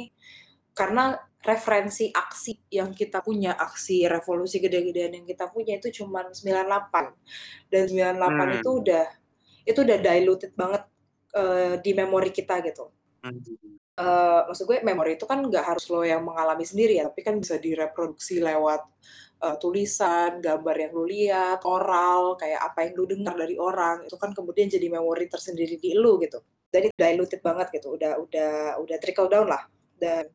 karena referensi aksi yang kita punya aksi revolusi gede-gedean yang kita punya itu cuma 98 dan 98 hmm. itu udah itu udah diluted banget uh, di memori kita gitu. Hmm uh, maksud gue memori itu kan nggak harus lo yang mengalami sendiri ya, tapi kan bisa direproduksi lewat, uh, tulisan, gambar yang lo lihat, oral, kayak apa yang lo dengar dari orang, itu kan kemudian jadi memori tersendiri di lo gitu. Jadi diluted banget gitu, udah udah udah trickle down lah dan,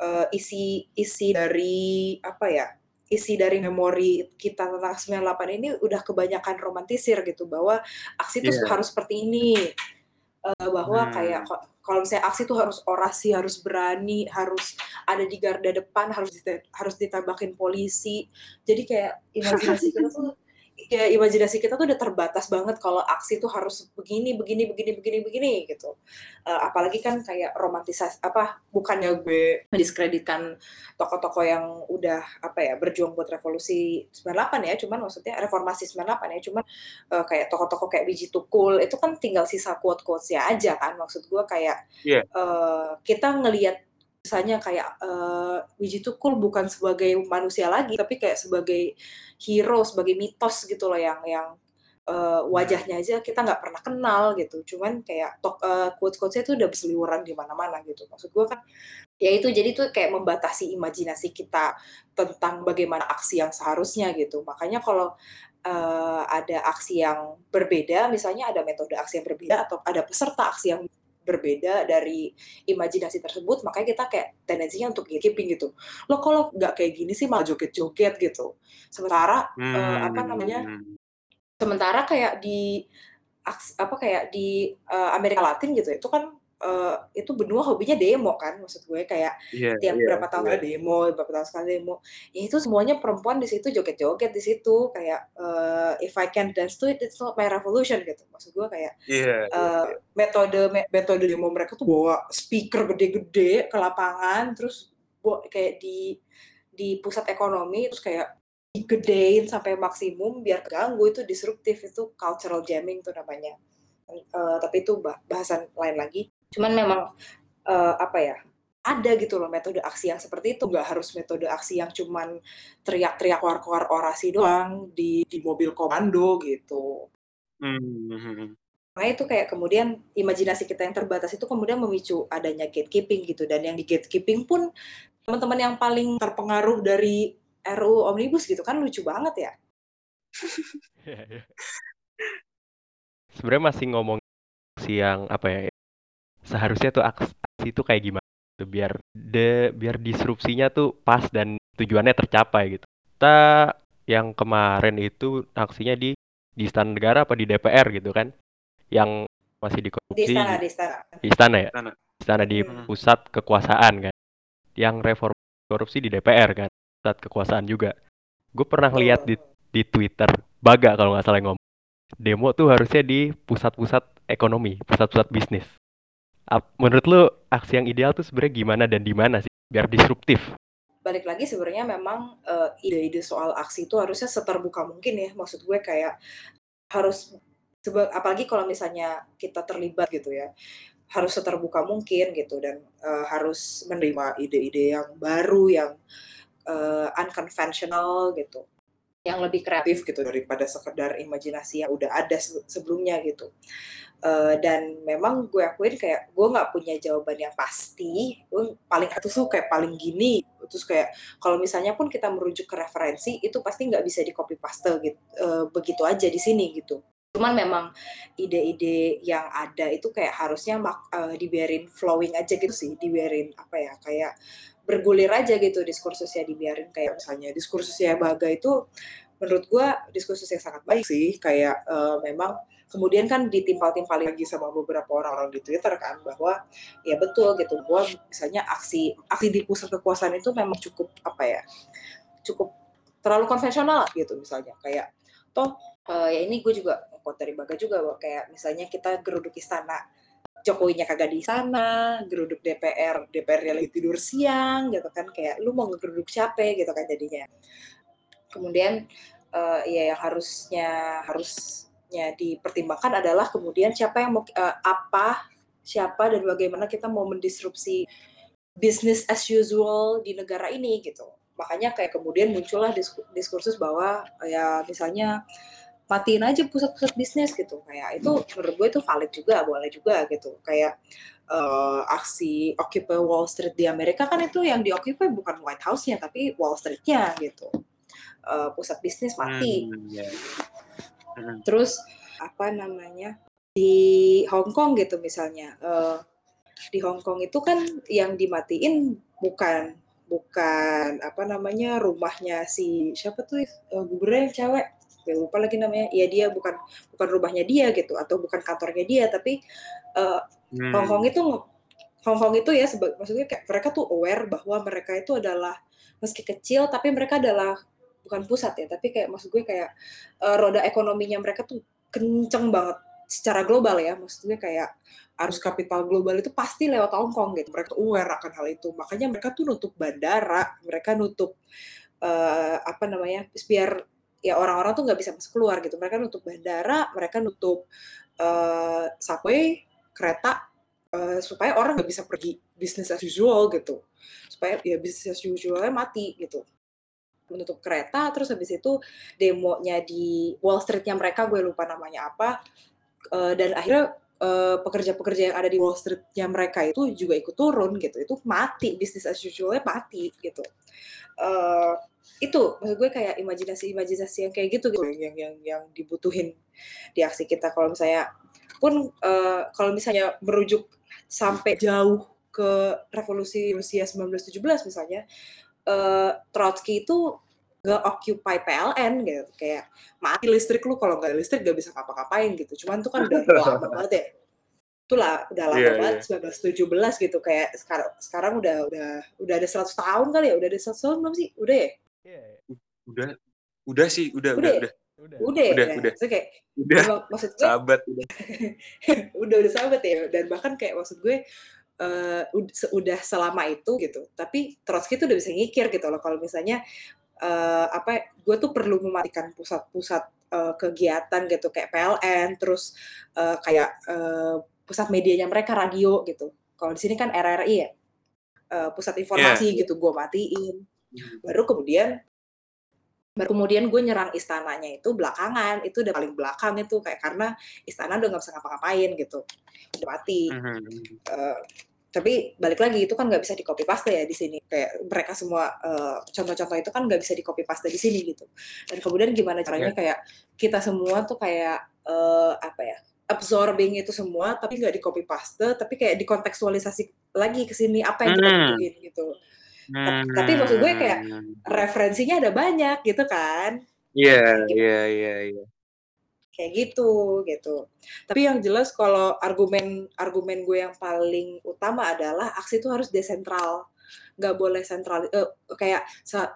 uh, isi isi dari apa ya, isi dari memori kita tentang 98 ini udah kebanyakan romantisir gitu bahwa aksi itu Iya. harus seperti ini. Eh, bahwa Hmm. kayak kalau misalnya aksi itu harus orasi, harus berani, harus ada di garda depan, harus harus ditembakin polisi. Jadi kayak imajinasi kita tuh ya imajinasi kita tuh udah terbatas banget kalau aksi tuh harus begini, begini, begini, begini, begini gitu. Eh, apalagi kan kayak romantisasi apa bukannya gue mendiskreditkan tokoh-tokoh yang udah apa ya berjuang buat revolusi 98 ya, cuman maksudnya reformasi 98 ya, cuman eh, kayak tokoh-tokoh kayak Biji Tukul itu kan tinggal sisa quote-quotesnya aja kan maksud gue kayak Iya. eh, kita ngelihat misalnya kayak Wiji Tukul bukan sebagai manusia lagi tapi kayak sebagai hero sebagai mitos gitu loh yang yang eh, wajahnya aja kita nggak pernah kenal gitu. Cuman kayak tok eh, quotes-quotesnya itu udah berseliweran di mana-mana gitu. Maksud gue kan ya itu jadi tuh kayak membatasi imajinasi kita tentang bagaimana aksi yang seharusnya gitu. Makanya kalau eh, ada aksi yang berbeda misalnya ada metode aksi yang berbeda atau ada peserta aksi yang berbeda dari imajinasi tersebut makanya kita kayak tendensinya untuk gatekeeping gitu lo kalau nggak kayak gini sih malah joget-joget gitu sementara eh, apa namanya Hmm. sementara kayak di apa kayak di eh, Amerika Latin gitu itu kan eh, itu benua hobinya demo kan maksud gue kayak Iya, tiap iya, berapa tahun ada demo berapa tahun sekali demo. Ya itu semuanya perempuan di situ joget-joget di situ kayak eh, if I can dance to it it's not my revolution gitu. Maksud gue kayak Iya, eh, metode me- metode demo mereka tuh bawa speaker gede-gede ke lapangan terus bawa kayak di di pusat ekonomi terus kayak digedein sampai maksimum biar ganggu itu disruptif itu cultural jamming tuh namanya. Eh, tapi itu bah- bahasan lain lagi cuman memang eh, apa ya ada gitu loh metode aksi yang seperti itu nggak harus metode aksi yang cuman teriak-teriak keluar-keluar orasi doang di di mobil komando gitu Hmm. Makanya itu kayak kemudian imajinasi kita yang terbatas itu kemudian memicu adanya gatekeeping gitu dan yang di gatekeeping pun teman-teman yang paling terpengaruh dari RUU Omnibus gitu kan lucu banget ya. [laughs] Sebenarnya masih ngomong aksi yang apa ya? Seharusnya tuh aksi, itu kayak gimana? Tuh biar de biar disrupsinya tuh pas dan tujuannya tercapai gitu. Kita yang kemarin itu aksinya di di Istana Negara apa di DPR gitu kan? Yang masih Di dikorupsi istana, di istana. di istana ya? Istana. Istana di Hmm. pusat kekuasaan kan. Yang reform korupsi di DPR kan. Pusat kekuasaan juga. Gue pernah lihat di di Twitter, Baga kalau nggak salah ngomong. Demo tuh harusnya di pusat-pusat ekonomi, pusat-pusat bisnis. Menurut lu aksi yang ideal tuh sebenarnya gimana dan di mana sih biar disruptif? Balik lagi sebenarnya memang eh, ide-ide soal aksi itu harusnya seterbuka mungkin ya. Maksud gue kayak harus apalagi kalau misalnya kita terlibat gitu ya harus seterbuka mungkin gitu dan eh, harus menerima ide-ide yang baru yang eh, unconventional gitu yang lebih kreatif gitu daripada sekedar imajinasi yang udah ada se- sebelumnya gitu Eh, dan memang gue akuin kayak gue nggak punya jawaban yang pasti. Gue paling satu tuh kayak paling gini. Terus kayak kalau misalnya pun kita merujuk ke referensi itu pasti nggak bisa di copy paste gitu eh, begitu aja di sini gitu. Cuman memang ide-ide yang ada itu kayak harusnya mak- eh, dibiarin flowing aja gitu sih. Dibiarin apa ya kayak bergulir aja gitu diskursusnya. Dibiarin kayak misalnya diskursusnya Baga itu menurut gua diskursus yang sangat baik sih. Kayak eh, memang kemudian kan ditimpal-timpalin lagi sama beberapa orang-orang di Twitter kan bahwa ya betul gitu. Gua misalnya aksi aksi di pusat kekuasaan itu memang cukup apa ya cukup terlalu konvensional gitu misalnya. Kayak toh eh, ya ini gue juga quote dari Baga juga bahwa kayak misalnya kita geruduk istana Jokowinya kagak di sana, geruduk DPR, DPR lagi tidur siang gitu kan. Kayak lu mau ngegeruduk siapa? gitu kan jadinya. Kemudian eh, ya yang harusnya harusnya dipertimbangkan adalah kemudian siapa yang mau eh, apa, siapa dan bagaimana kita mau mendisrupsi business as usual di negara ini gitu. Makanya kayak kemudian muncullah disku- diskursus bahwa eh, ya misalnya matiin aja pusat-pusat bisnis gitu kayak itu menurut gue itu valid juga boleh juga gitu kayak eh, aksi Occupy Wall Street di Amerika kan itu yang di Occupy bukan White House-nya tapi Wall Street-nya gitu Eh, pusat bisnis mati Hmm, iya. Hmm. terus apa namanya di Hong Kong gitu misalnya eh, di Hong Kong itu kan yang dimatiin bukan bukan apa namanya rumahnya si siapa tuh uh, gubernur yang cewek gue lupa lagi namanya ya dia bukan bukan rumahnya dia gitu atau bukan kantornya dia tapi uh, hmm. Hong Kong itu Hong Kong itu ya maksudnya kayak mereka tuh aware bahwa mereka itu adalah meski kecil tapi mereka adalah bukan pusat ya tapi kayak maksud gue kayak uh, roda ekonominya mereka tuh kenceng banget secara global ya. Maksudnya kayak arus kapital global itu pasti lewat Hong Kong gitu mereka aware akan hal itu. Makanya mereka tuh nutup bandara mereka nutup uh, apa namanya biar ya orang-orang tuh nggak bisa masuk keluar gitu. Mereka nutup bandara mereka nutup uh, subway kereta uh, supaya orang nggak bisa pergi bisnis as usual gitu. Supaya ya bisnis as usualnya mati gitu menutup kereta terus habis itu demonya di Wall Streetnya mereka gue lupa namanya apa uh, dan akhirnya uh, pekerja-pekerja yang ada di Wall Street-nya mereka itu juga ikut turun gitu. Itu mati bisnis as usual mati gitu. Uh, itu maksud gue kayak imajinasi-imajinasi yang kayak gitu gitu. Yang yang yang dibutuhin di aksi kita. Kalau misalnya pun uh, kalau misalnya merujuk sampai jauh ke revolusi Rusia 1917 misalnya uh, Trotsky itu nggak occupy PLN gitu. Kayak mati listrik lu kalau nggak listrik gak bisa ngapa-ngapain gitu. Cuman tuh kan udah [laughs] lama banget ya. Itulah udah lama yeah, banget yeah. 1917 gitu. Kayak sekarang sekarang udah udah udah ada 100 tahun kali ya? Udah ada 100 tahun belum sih? Udah ya? Yeah. udah udah sih udah udah udah udah udah. Udah, ya? udah. So, kayak, udah. maksud gue sahabat udah. [laughs] Udah udah sahabat ya? Dan bahkan kayak maksud gue uh, udah selama itu gitu. Tapi Trotsky itu udah bisa ngikir gitu loh kalau misalnya uh, apa gue tuh perlu mematikan pusat-pusat uh, kegiatan gitu kayak PLN terus uh, kayak uh, pusat medianya mereka radio gitu. Kalau di sini kan RRI ya uh, pusat informasi yeah. gitu gue matiin. Hmm. baru kemudian baru kemudian gue nyerang istananya itu belakangan itu udah paling belakang itu kayak karena istana udah nggak bisa ngapa-ngapain gitu udah mati. Uh, tapi balik lagi itu kan nggak bisa di copy paste ya di sini kayak mereka semua eh, contoh-contoh itu kan nggak bisa di copy paste di sini gitu dan kemudian gimana caranya yeah. kayak kita semua tuh kayak uh, apa ya absorbing itu semua tapi nggak di copy paste tapi kayak dikontekstualisasi lagi ke sini apa yang kita hmm. butuhin gitu hmm. tapi maksud gue kayak referensinya ada banyak gitu kan iya iya iya iya kayak gitu gitu. Tapi yang jelas kalau argumen argumen gue yang paling utama adalah aksi itu harus desentral. Nggak boleh sentral uh, kayak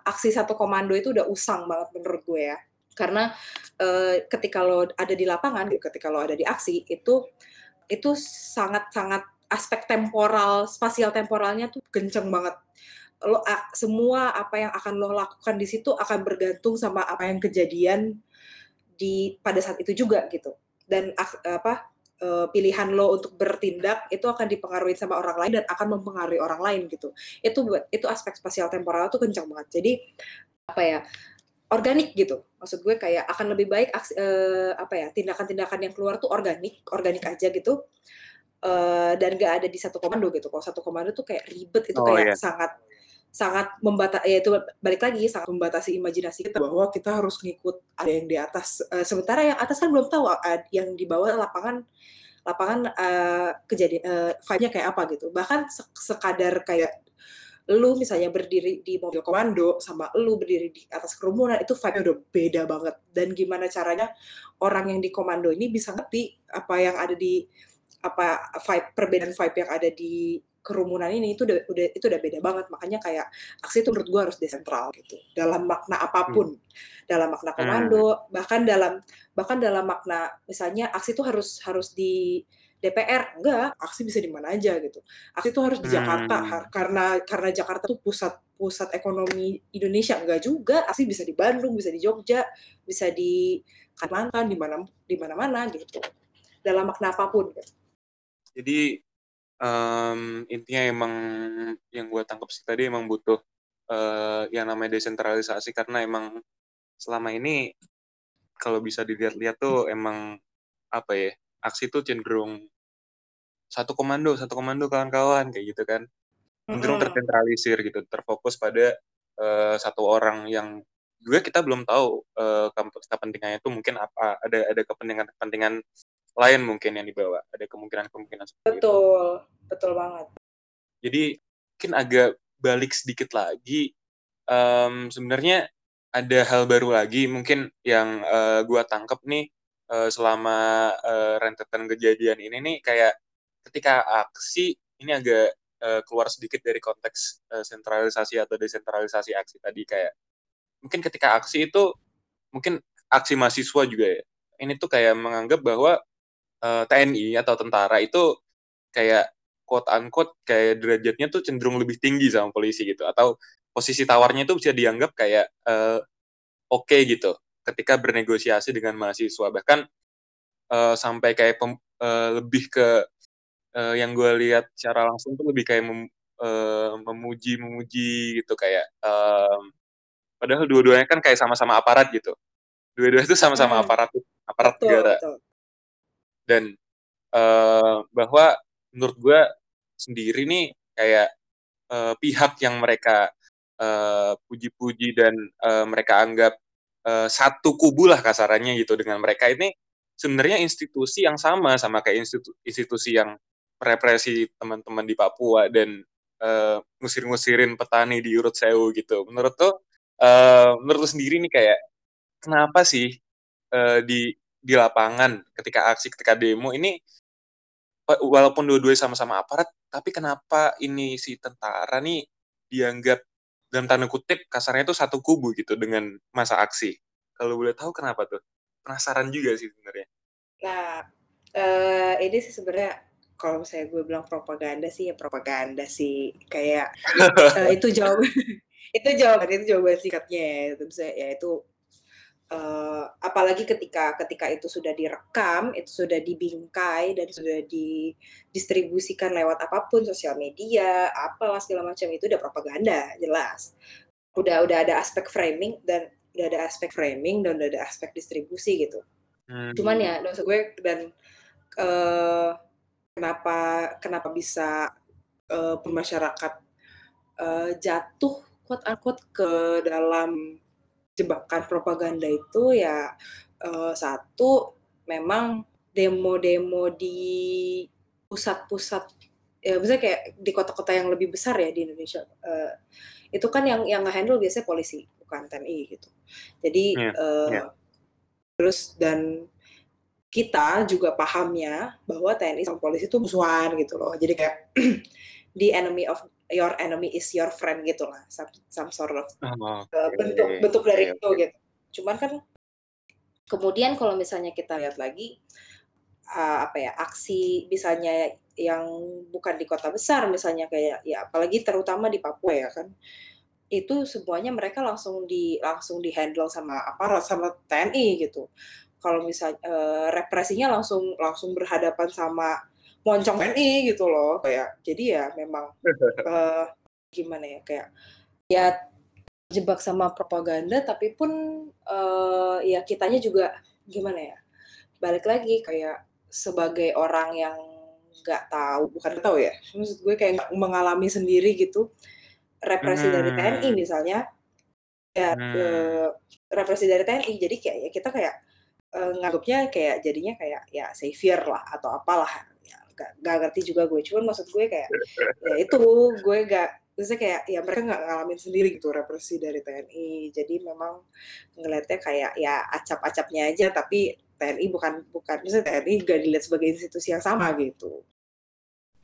aksi satu komando itu udah usang banget menurut gue ya. Karena uh, ketika lo ada di lapangan ketika lo ada di aksi itu itu sangat sangat aspek temporal spasial temporalnya tuh kenceng banget. Lo semua apa yang akan lo lakukan di situ akan bergantung sama apa yang kejadian di pada saat itu juga gitu. Dan apa uh, pilihan lo untuk bertindak itu akan dipengaruhi sama orang lain dan akan mempengaruhi orang lain gitu. Itu itu aspek spasial temporal tuh kencang banget. Jadi apa ya organik gitu. Maksud gue kayak akan lebih baik uh, apa ya tindakan-tindakan yang keluar tuh organik organik aja gitu. Uh, dan gak ada di satu komando gitu. Kalau satu komando tuh kayak ribet itu oh, kayak iya. sangat sangat membatasi ya itu balik lagi sangat membatasi imajinasi kita bahwa kita harus ngikut ada yang di atas. Uh, sementara yang atas kan belum tahu uh, yang di bawah lapangan lapangan uh, kejadian uh, vibe-nya kayak apa gitu. Bahkan sekadar kayak lu misalnya berdiri di mobil komando sama lu berdiri di atas kerumunan itu vibe-nya udah beda banget. Dan gimana caranya orang yang di komando ini bisa ngerti apa yang ada di apa vibe perbedaan vibe yang ada di kerumunan ini itu udah, udah itu udah beda banget makanya kayak aksi itu menurut gue harus desentral gitu dalam makna apa pun hmm. dalam makna hmm. komando hmm. bahkan dalam bahkan dalam makna misalnya aksi itu harus harus di DPR enggak aksi bisa di mana aja gitu aksi itu harus di Jakarta hmm. karena karena Jakarta tuh pusat pusat ekonomi Indonesia enggak juga aksi bisa di Bandung bisa di Jogja bisa di Kalimantan di mana di mana-mana gitu dalam makna apa pun gitu. jadi um, intinya emang yang gue tangkap sih tadi emang butuh uh, yang namanya desentralisasi karena emang selama ini kalau bisa dilihat-lihat tuh emang apa ya aksi tuh cenderung satu komando satu komando kawan-kawan kayak gitu kan. Cenderung tersentralisir gitu terfokus pada uh, satu orang yang juga kita belum tahu uh, kepentingannya itu mungkin apa ada ada kepentingan kepentingan lain mungkin yang dibawa. Ada kemungkinan-kemungkinan seperti betul, itu. Betul, betul banget. Jadi mungkin agak balik sedikit lagi, um, sebenarnya ada hal baru lagi mungkin yang uh, gua tangkep nih uh, selama uh, rentetan kejadian ini nih kayak ketika aksi ini agak uh, keluar sedikit dari konteks uh, sentralisasi atau desentralisasi aksi tadi kayak mungkin ketika aksi itu mungkin aksi mahasiswa juga ya ini tuh kayak menganggap bahwa uh, TNI atau tentara itu kayak quote unquote kayak derajatnya tuh cenderung lebih tinggi sama polisi gitu. Atau posisi tawarnya itu bisa dianggap kayak uh, oke okay gitu. Ketika bernegosiasi dengan mahasiswa. Bahkan uh, sampai kayak pem, uh, lebih ke uh, yang gue lihat secara langsung tuh lebih kayak mem, uh, memuji memuji gitu. Kayak um, padahal dua-duanya kan kayak sama-sama aparat gitu. Dua-duanya itu sama-sama hmm. aparat aparat betul, negara. betul. Dan uh, bahwa menurut gue sendiri nih kayak uh, pihak yang mereka puji-puji uh, dan uh, mereka anggap uh, satu kubu lah kasarannya gitu dengan mereka ini sebenarnya institusi yang sama sama kayak institu institusi yang represi teman-teman di Papua dan uh, ngusir-ngusirin petani di Urut Sewu gitu. Menurut tuh uh, menurut lu sendiri nih kayak kenapa sih uh, di di lapangan ketika aksi ketika demo ini walaupun dua-duanya sama-sama aparat tapi kenapa ini si tentara nih dianggap dalam tanda kutip kasarnya itu satu kubu gitu dengan masa aksi. Kalau boleh tahu kenapa tuh? Penasaran juga sih sebenarnya. Nah, uh, ini sih sebenarnya kalau misalnya gue bilang propaganda sih ya propaganda sih kayak uh, [laughs] itu jawab [laughs] itu jawaban itu jawaban singkatnya ya itu ya itu uh, apalagi ketika ketika itu sudah direkam itu sudah dibingkai dan sudah didistribusikan lewat apa pun sosial media apalah segala macam itu udah propaganda jelas udah udah ada aspek framing dan udah ada aspek framing dan udah ada aspek distribusi gitu. Hmm. Cuman ya maksud gue dan uh, kenapa kenapa bisa uh, masyarakat uh, jatuh quote unquote ke dalam jebakan propaganda itu ya uh, satu memang demo-demo di pusat-pusat ya misalnya kayak di kota-kota yang lebih besar ya di Indonesia uh, itu kan yang yang handle biasanya polisi bukan TNI gitu. Jadi yeah, uh, yeah. terus dan kita juga pahamnya bahwa TNI sama polisi itu musuhan gitu loh. Jadi kayak [clears throat] the enemy of your enemy is your friend gitu lah, some, some sort of oh, okay. bentuk bentuk dari okay, itu okay. gitu. Cuman kan kemudian kalau misalnya kita lihat lagi uh, apa ya aksi misalnya yang bukan di kota besar misalnya kayak ya apalagi terutama di Papua ya kan itu semuanya mereka langsung di langsung dihandle sama aparat sama TNI gitu. Kalau misalnya uh, represinya langsung langsung berhadapan sama moncong TNI gitu loh kayak jadi ya memang uh, [laughs] gimana ya kayak ya jebak sama propaganda tapi pun uh, ya kitanya juga gimana ya balik lagi kayak sebagai orang yang nggak tahu bukan tahu ya maksud gue kayak mengalami sendiri gitu represi hmm. dari TNI misalnya ya hmm. uh, represi dari TNI jadi kayak ya kita kayak uh, nganggapnya kayak jadinya kayak ya savior lah atau apalah gak, gak ngerti juga gue. Cuman maksud gue kayak ya [laughs] itu gue gak maksudnya kayak ya mereka nggak ngalamin sendiri gitu represi dari TNI jadi memang ngelihatnya kayak ya acap-acapnya aja tapi TNI bukan bukan misalnya TNI gak dilihat sebagai institusi yang sama gitu.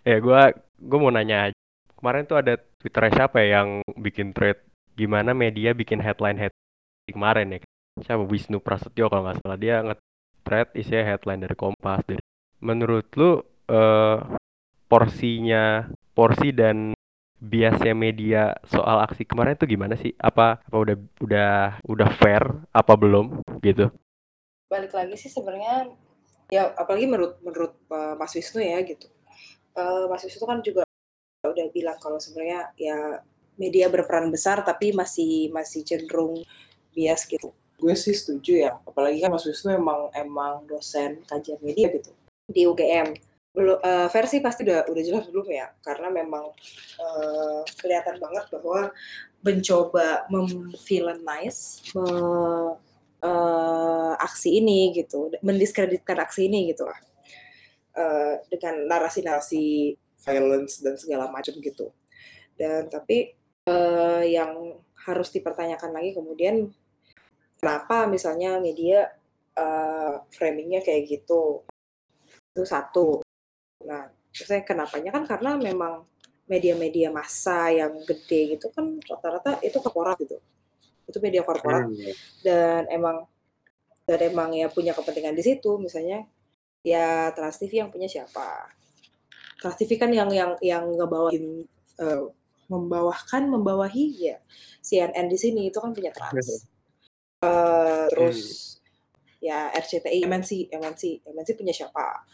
Ya gue gue mau nanya aja. Kemarin tuh ada Twitter siapa ya yang bikin thread gimana media bikin headline headline kemarin ya? Siapa? Wisnu Prasetyo kalau nggak salah. Dia nge-thread isinya headline dari Kompas dari menurut lu uh, porsinya porsi dan biasnya media soal aksi kemarin itu gimana sih? Apa apa udah udah udah fair? Apa belum? Gitu. Balik lagi sih sebenarnya ya apalagi menurut menurut uh, Mas Wisnu ya gitu. Uh, Mas Wisnu kan juga udah bilang kalau sebenarnya ya media berperan besar tapi masih masih cenderung bias gitu. Gue sih setuju ya, apalagi kan Mas Wisnu emang emang dosen kajian media gitu. Di UGM. Belum uh, versi pasti udah udah jelas belum ya, karena memang uh, kelihatan banget bahwa mencoba memvillainize me, uh, aksi ini gitu, mendiskreditkan aksi ini gitu lah. Uh, dengan narasi-narasi violence dan segala macam gitu. Dan tapi uh, yang harus dipertanyakan lagi kemudian kenapa misalnya media uh, framingnya kayak gitu itu satu nah saya kenapanya? Kan karena memang media-media massa yang gede gitu kan rata-rata itu korporat gitu. Itu media korporat. Hmm. Iya. dan emang dan emang ya punya kepentingan di situ. Misalnya ya Trans TV yang punya siapa? Trans TV kan yang yang yang ngebawain uh, membawahkan membawahi ya CNN di sini. Itu kan punya Trans. Uh, [laughs] terus hmm. ya RCTI MNC MNC MNC punya siapa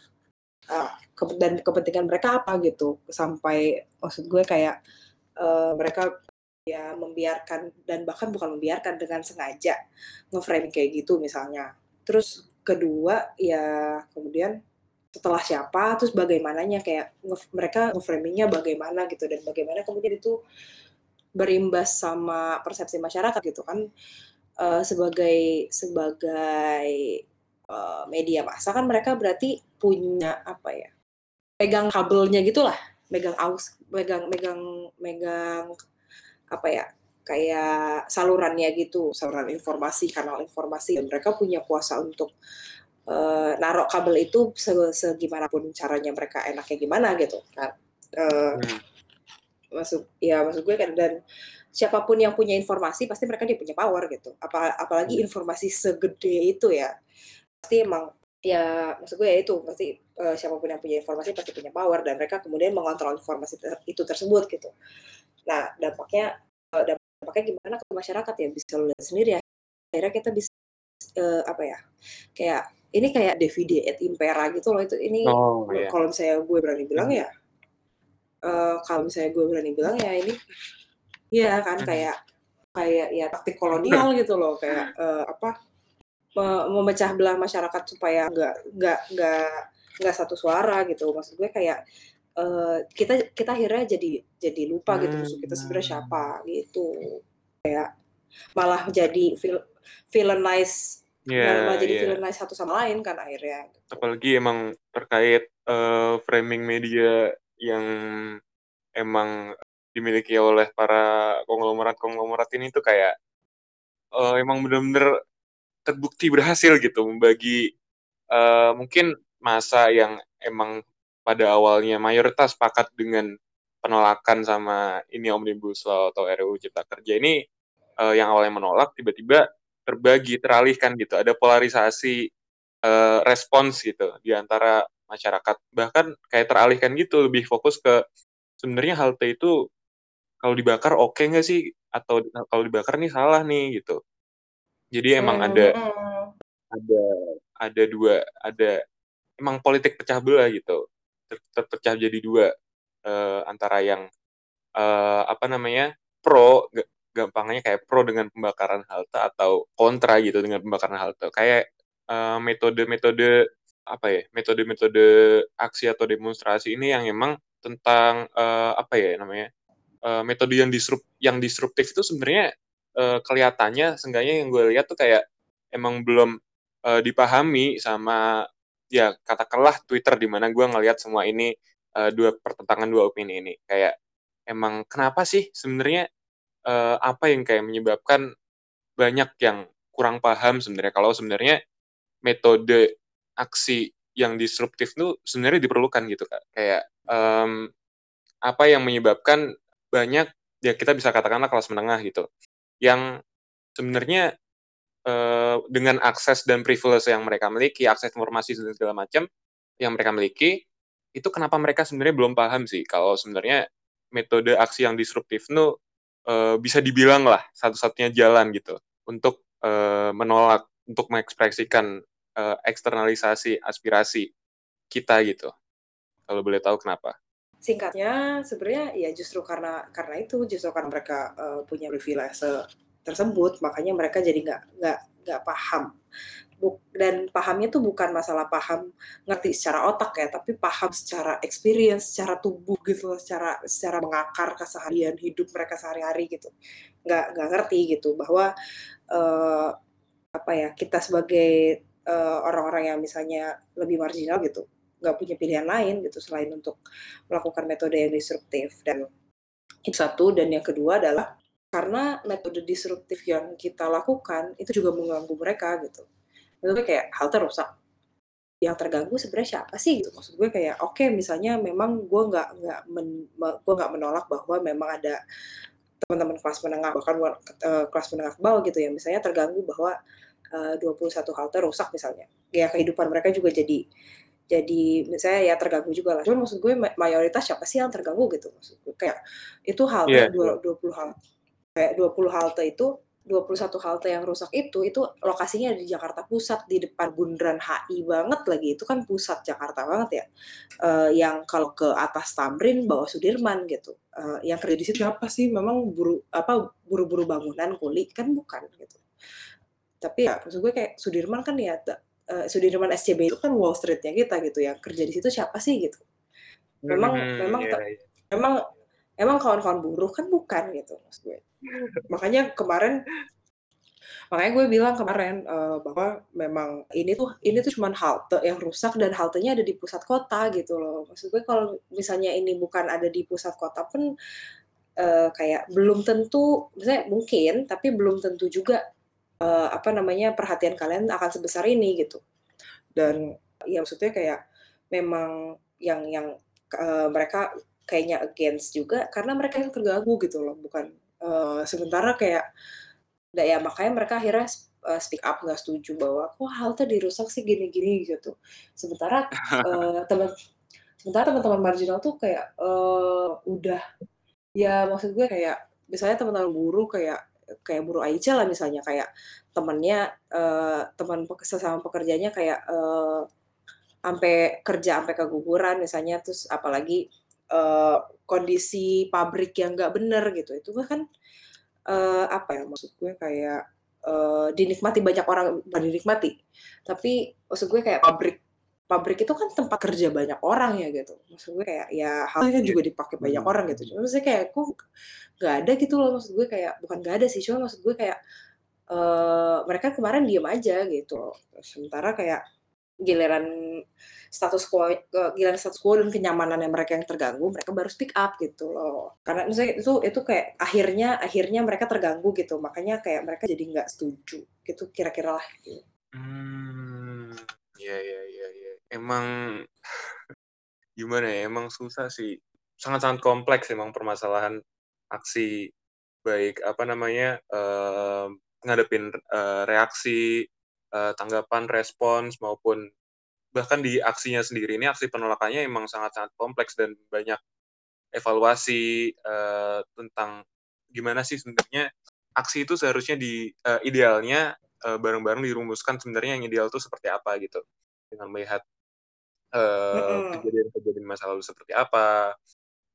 uh, dan kepentingan mereka apa gitu sampai maksud gue kayak uh, mereka ya membiarkan dan bahkan bukan membiarkan dengan sengaja ngeframing kayak gitu misalnya. Terus kedua ya kemudian setelah siapa terus bagaimananya kayak mereka ngeframingnya bagaimana gitu dan bagaimana kemudian itu berimbas sama persepsi masyarakat gitu kan uh, sebagai sebagai uh, media masa kan mereka berarti punya apa ya pegang kabelnya gitulah megang aus megang megang megang apa ya kayak salurannya gitu. Saluran informasi kanal informasi. Dan mereka punya kuasa untuk uh, narok kabel itu segimanapun caranya mereka enaknya gimana gitu. Kan uh, hmm. masuk ya maksud gue kan dan siapa pun yang punya informasi pasti mereka dia punya power gitu. Apa apalagi hmm. informasi segede itu ya pasti emang ya maksud gue ya itu pasti uh, siapa pun yang punya informasi pasti punya power dan mereka kemudian mengontrol informasi ter itu tersebut gitu Nah, dampaknya uh, dampaknya gimana ke masyarakat ya bisa lihat sendiri ya. Akhirnya kita bisa uh, apa ya? Kayak ini kayak DVD et impera gitu loh itu ini oh, iya. kalau misalnya gue berani bilang ya uh, kalau misalnya gue berani bilang ya ini ya kan kayak kayak ya taktik kolonial gitu loh kayak uh, apa memecah belah masyarakat supaya nggak nggak nggak nggak satu suara gitu maksud gue kayak uh, kita kita akhirnya jadi jadi lupa gitu musuh kita sebenarnya hmm. siapa gitu kayak malah jadi vil villainize yeah, malah jadi yeah. villainize satu sama lain kan akhirnya gitu. apalagi emang terkait uh, framing media yang emang dimiliki oleh para konglomerat-konglomerat ini tuh kayak uh, emang bener-bener terbukti berhasil gitu membagi uh, mungkin masa yang emang pada awalnya mayoritas sepakat dengan penolakan sama ini omnibus law atau RUU Cipta Kerja ini uh, yang awalnya menolak tiba-tiba terbagi teralihkan gitu. Ada polarisasi uh, respons gitu di antara masyarakat. Bahkan kayak teralihkan gitu lebih fokus ke sebenarnya halte itu kalau dibakar oke okay nggak sih? Atau kalau dibakar nih salah nih gitu jadi emang ada hmm. ada ada dua ada emang politik pecah belah gitu terpecah jadi dua uh, antara yang uh, apa namanya pro gampangnya kayak pro dengan pembakaran halte atau kontra gitu dengan pembakaran halte kayak uh, metode-metode apa ya metode-metode aksi atau demonstrasi ini yang memang tentang uh, apa ya namanya uh, metode yang disrupt yang disruptif itu sebenarnya uh, kelihatannya seenggaknya yang gue lihat tuh kayak emang belum uh, dipahami sama ya katakanlah Twitter di mana gue ngelihat semua ini uh, dua pertentangan dua opini ini. Kayak emang kenapa sih sebenarnya uh, apa yang kayak menyebabkan banyak yang kurang paham sebenarnya? Kalau sebenarnya metode aksi yang disruptif itu sebenarnya diperlukan gitu kak. Kayak um, apa yang menyebabkan banyak ya kita bisa katakanlah kelas menengah gitu yang sebenarnya Eh, dengan akses dan privilege yang mereka miliki, akses informasi dan segala macam yang mereka miliki, itu kenapa mereka sebenarnya belum paham sih kalau sebenarnya metode aksi yang disruptif itu uh, bisa dibilang lah satu-satunya jalan gitu untuk uh, menolak, untuk mengekspresikan uh, eksternalisasi aspirasi kita gitu. Kalau boleh tahu kenapa? Singkatnya sebenarnya ya justru karena karena itu justru karena mereka uh, punya privilege tersebut makanya mereka jadi nggak nggak nggak paham. Buk, dan pahamnya tuh bukan masalah paham ngerti secara otak ya tapi paham secara experience secara tubuh gitu secara secara mengakar keseharian hidup mereka sehari-hari gitu. Nggak nggak ngerti gitu bahwa uh, apa ya kita sebagai uh, orang-orang yang misalnya lebih marginal gitu nggak punya pilihan lain gitu selain untuk melakukan metode yang disruptif dan Itu satu dan yang kedua adalah karena metode disruptif yang kita lakukan itu juga mengganggu mereka gitu. Itu kayak halte rusak. Yang terganggu sebenarnya siapa sih gitu? Maksud gue kayak oke okay, misalnya memang gue nggak nggak men, gue nggak menolak bahwa memang ada teman-teman kelas menengah bahkan uh, kelas menengah ke bawah gitu ya misalnya terganggu bahwa eh, uh, 21 halte rusak misalnya. Ya kehidupan mereka juga jadi jadi misalnya ya terganggu juga lah. Cuma maksud gue mayoritas siapa sih yang terganggu gitu? Maksud gue kayak itu halte yeah. 20 halte kayak 20 halte itu 21 halte yang rusak itu itu lokasinya di Jakarta Pusat di depan Bundaran HI banget lagi. Itu kan pusat Jakarta banget ya. Uh, yang kalau ke atas Tamrin bawah Sudirman gitu. Uh, yang kerja di situ apa sih? Memang buru apa buru-buru bangunan kuli. Kan bukan gitu. Tapi ya maksud gue kayak Sudirman kan ya uh, Sudirman SCB itu kan Wall Streetnya kita gitu ya kerja di situ siapa sih gitu. Memang hmm, memang yeah, yeah. memang emang kawan-kawan buruh kan bukan gitu maksud gue. Makanya kemarin makanya gue bilang kemarin uh, bahwa memang ini tuh ini tuh cuma halte yang rusak dan haltenya ada di pusat kota gitu loh. Maksud gue kalau misalnya ini bukan ada di pusat kota pun uh, kayak belum tentu misalnya mungkin tapi belum tentu juga uh, apa namanya perhatian kalian akan sebesar ini gitu. Dan ya maksudnya kayak memang yang yang uh, mereka kayaknya against juga karena mereka yang terganggu gitu loh. Bukan uh, sementara kayak ya makanya mereka akhirnya uh, speak up nggak setuju bahwa kok halte dirusak sih gini-gini gitu. Sementara [laughs] uh, teman sementara teman-teman marginal tuh kayak uh, udah ya maksud gue kayak misalnya teman-teman buruh kayak kayak buruh Aicha lah misalnya kayak temennya uh, teman sesama pekerjanya kayak uh, sampai kerja sampai keguguran misalnya terus apalagi uh, kondisi pabrik yang nggak bener gitu. Itu kan uh, apa ya maksud gue kayak uh, dinikmati banyak orang bukan dinikmati. Tapi maksud gue kayak pabrik pabrik itu kan tempat kerja banyak orang ya gitu. Maksud gue kayak ya halnya kan juga dipakai banyak orang gitu. Cuma maksudnya kayak kok nggak ada gitu loh maksud gue kayak bukan nggak ada sih cuma maksud gue kayak uh, mereka kemarin diem aja gitu. Sementara kayak giliran status quo giliran status quo dan kenyamanan yang mereka yang terganggu mereka baru speak up gitu loh. Karena misalnya itu itu kayak akhirnya akhirnya mereka terganggu gitu. Makanya kayak mereka jadi nggak setuju gitu kira-kira lah gitu. hmm ya ya ya emang [laughs] gimana ya emang susah sih. Sangat-sangat kompleks emang permasalahan aksi baik apa namanya uh, ngadepin uh, reaksi uh, tanggapan, respons maupun bahkan di aksinya sendiri ini aksi penolakannya emang sangat-sangat kompleks dan banyak evaluasi uh, tentang gimana sih sebenarnya aksi itu seharusnya di uh, idealnya bareng-bareng dirumuskan sebenarnya yang ideal itu seperti apa gitu. Dengan melihat kejadian-kejadian uh, masa lalu seperti apa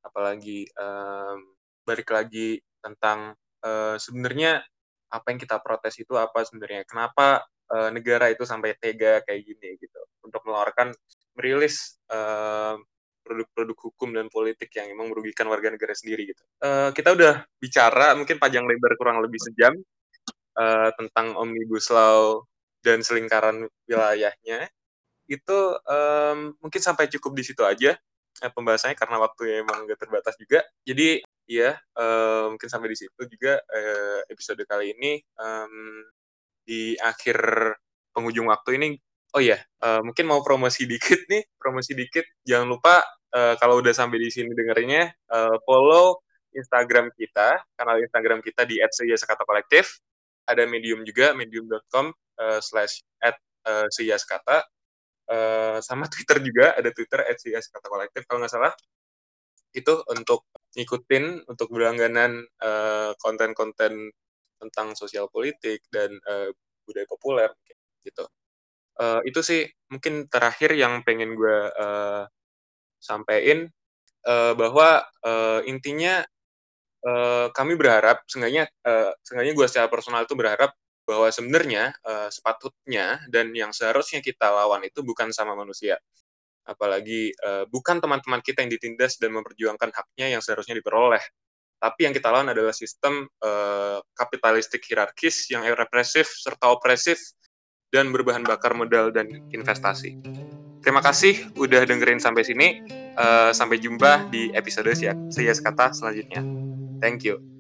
apalagi um, balik lagi tentang uh, sebenarnya apa yang kita protes itu apa sebenarnya kenapa uh, negara itu sampai tega kayak gini gitu untuk mengeluarkan merilis uh, produk-produk hukum dan politik yang memang merugikan warga negara sendiri gitu. Uh, kita udah bicara mungkin panjang lebar kurang lebih sejam uh, tentang omnibus law dan selingkaran wilayahnya. Itu um, mungkin sampai cukup di situ aja uh, pembahasannya karena waktunya emang gak terbatas juga. Jadi ya uh, mungkin sampai di situ juga uh, episode kali ini um, di akhir penghujung waktu ini oh ya uh, mungkin mau promosi [laughs] dikit nih promosi dikit. Jangan lupa uh, kalau udah sampai di sini dengerinnya uh, follow Instagram kita kanal Instagram kita di @seyaskata kolektif ada medium juga medium.com uh, slash at uh, uh, sama [laughs] Twitter juga ada Twitter at seyaskata kolektif kalau nggak salah itu untuk ngikutin untuk berlangganan konten-konten uh, tentang sosial politik dan uh, budaya populer gitu. Uh, itu sih mungkin terakhir yang pengen gue uh, sampaikan uh, bahwa uh, intinya uh, kami berharap, seenggaknya uh, seenggaknya gue secara personal itu berharap bahwa sebenarnya uh, sepatutnya dan yang seharusnya kita lawan itu bukan sama manusia, apalagi uh, bukan teman-teman kita yang ditindas dan memperjuangkan haknya yang seharusnya diperoleh, tapi yang kita lawan adalah sistem uh, kapitalistik hierarkis yang represif serta opresif dan berbahan bakar modal dan investasi. Terima kasih udah dengerin sampai sini. Uh, sampai jumpa di episode Sias Kata selanjutnya. Thank you.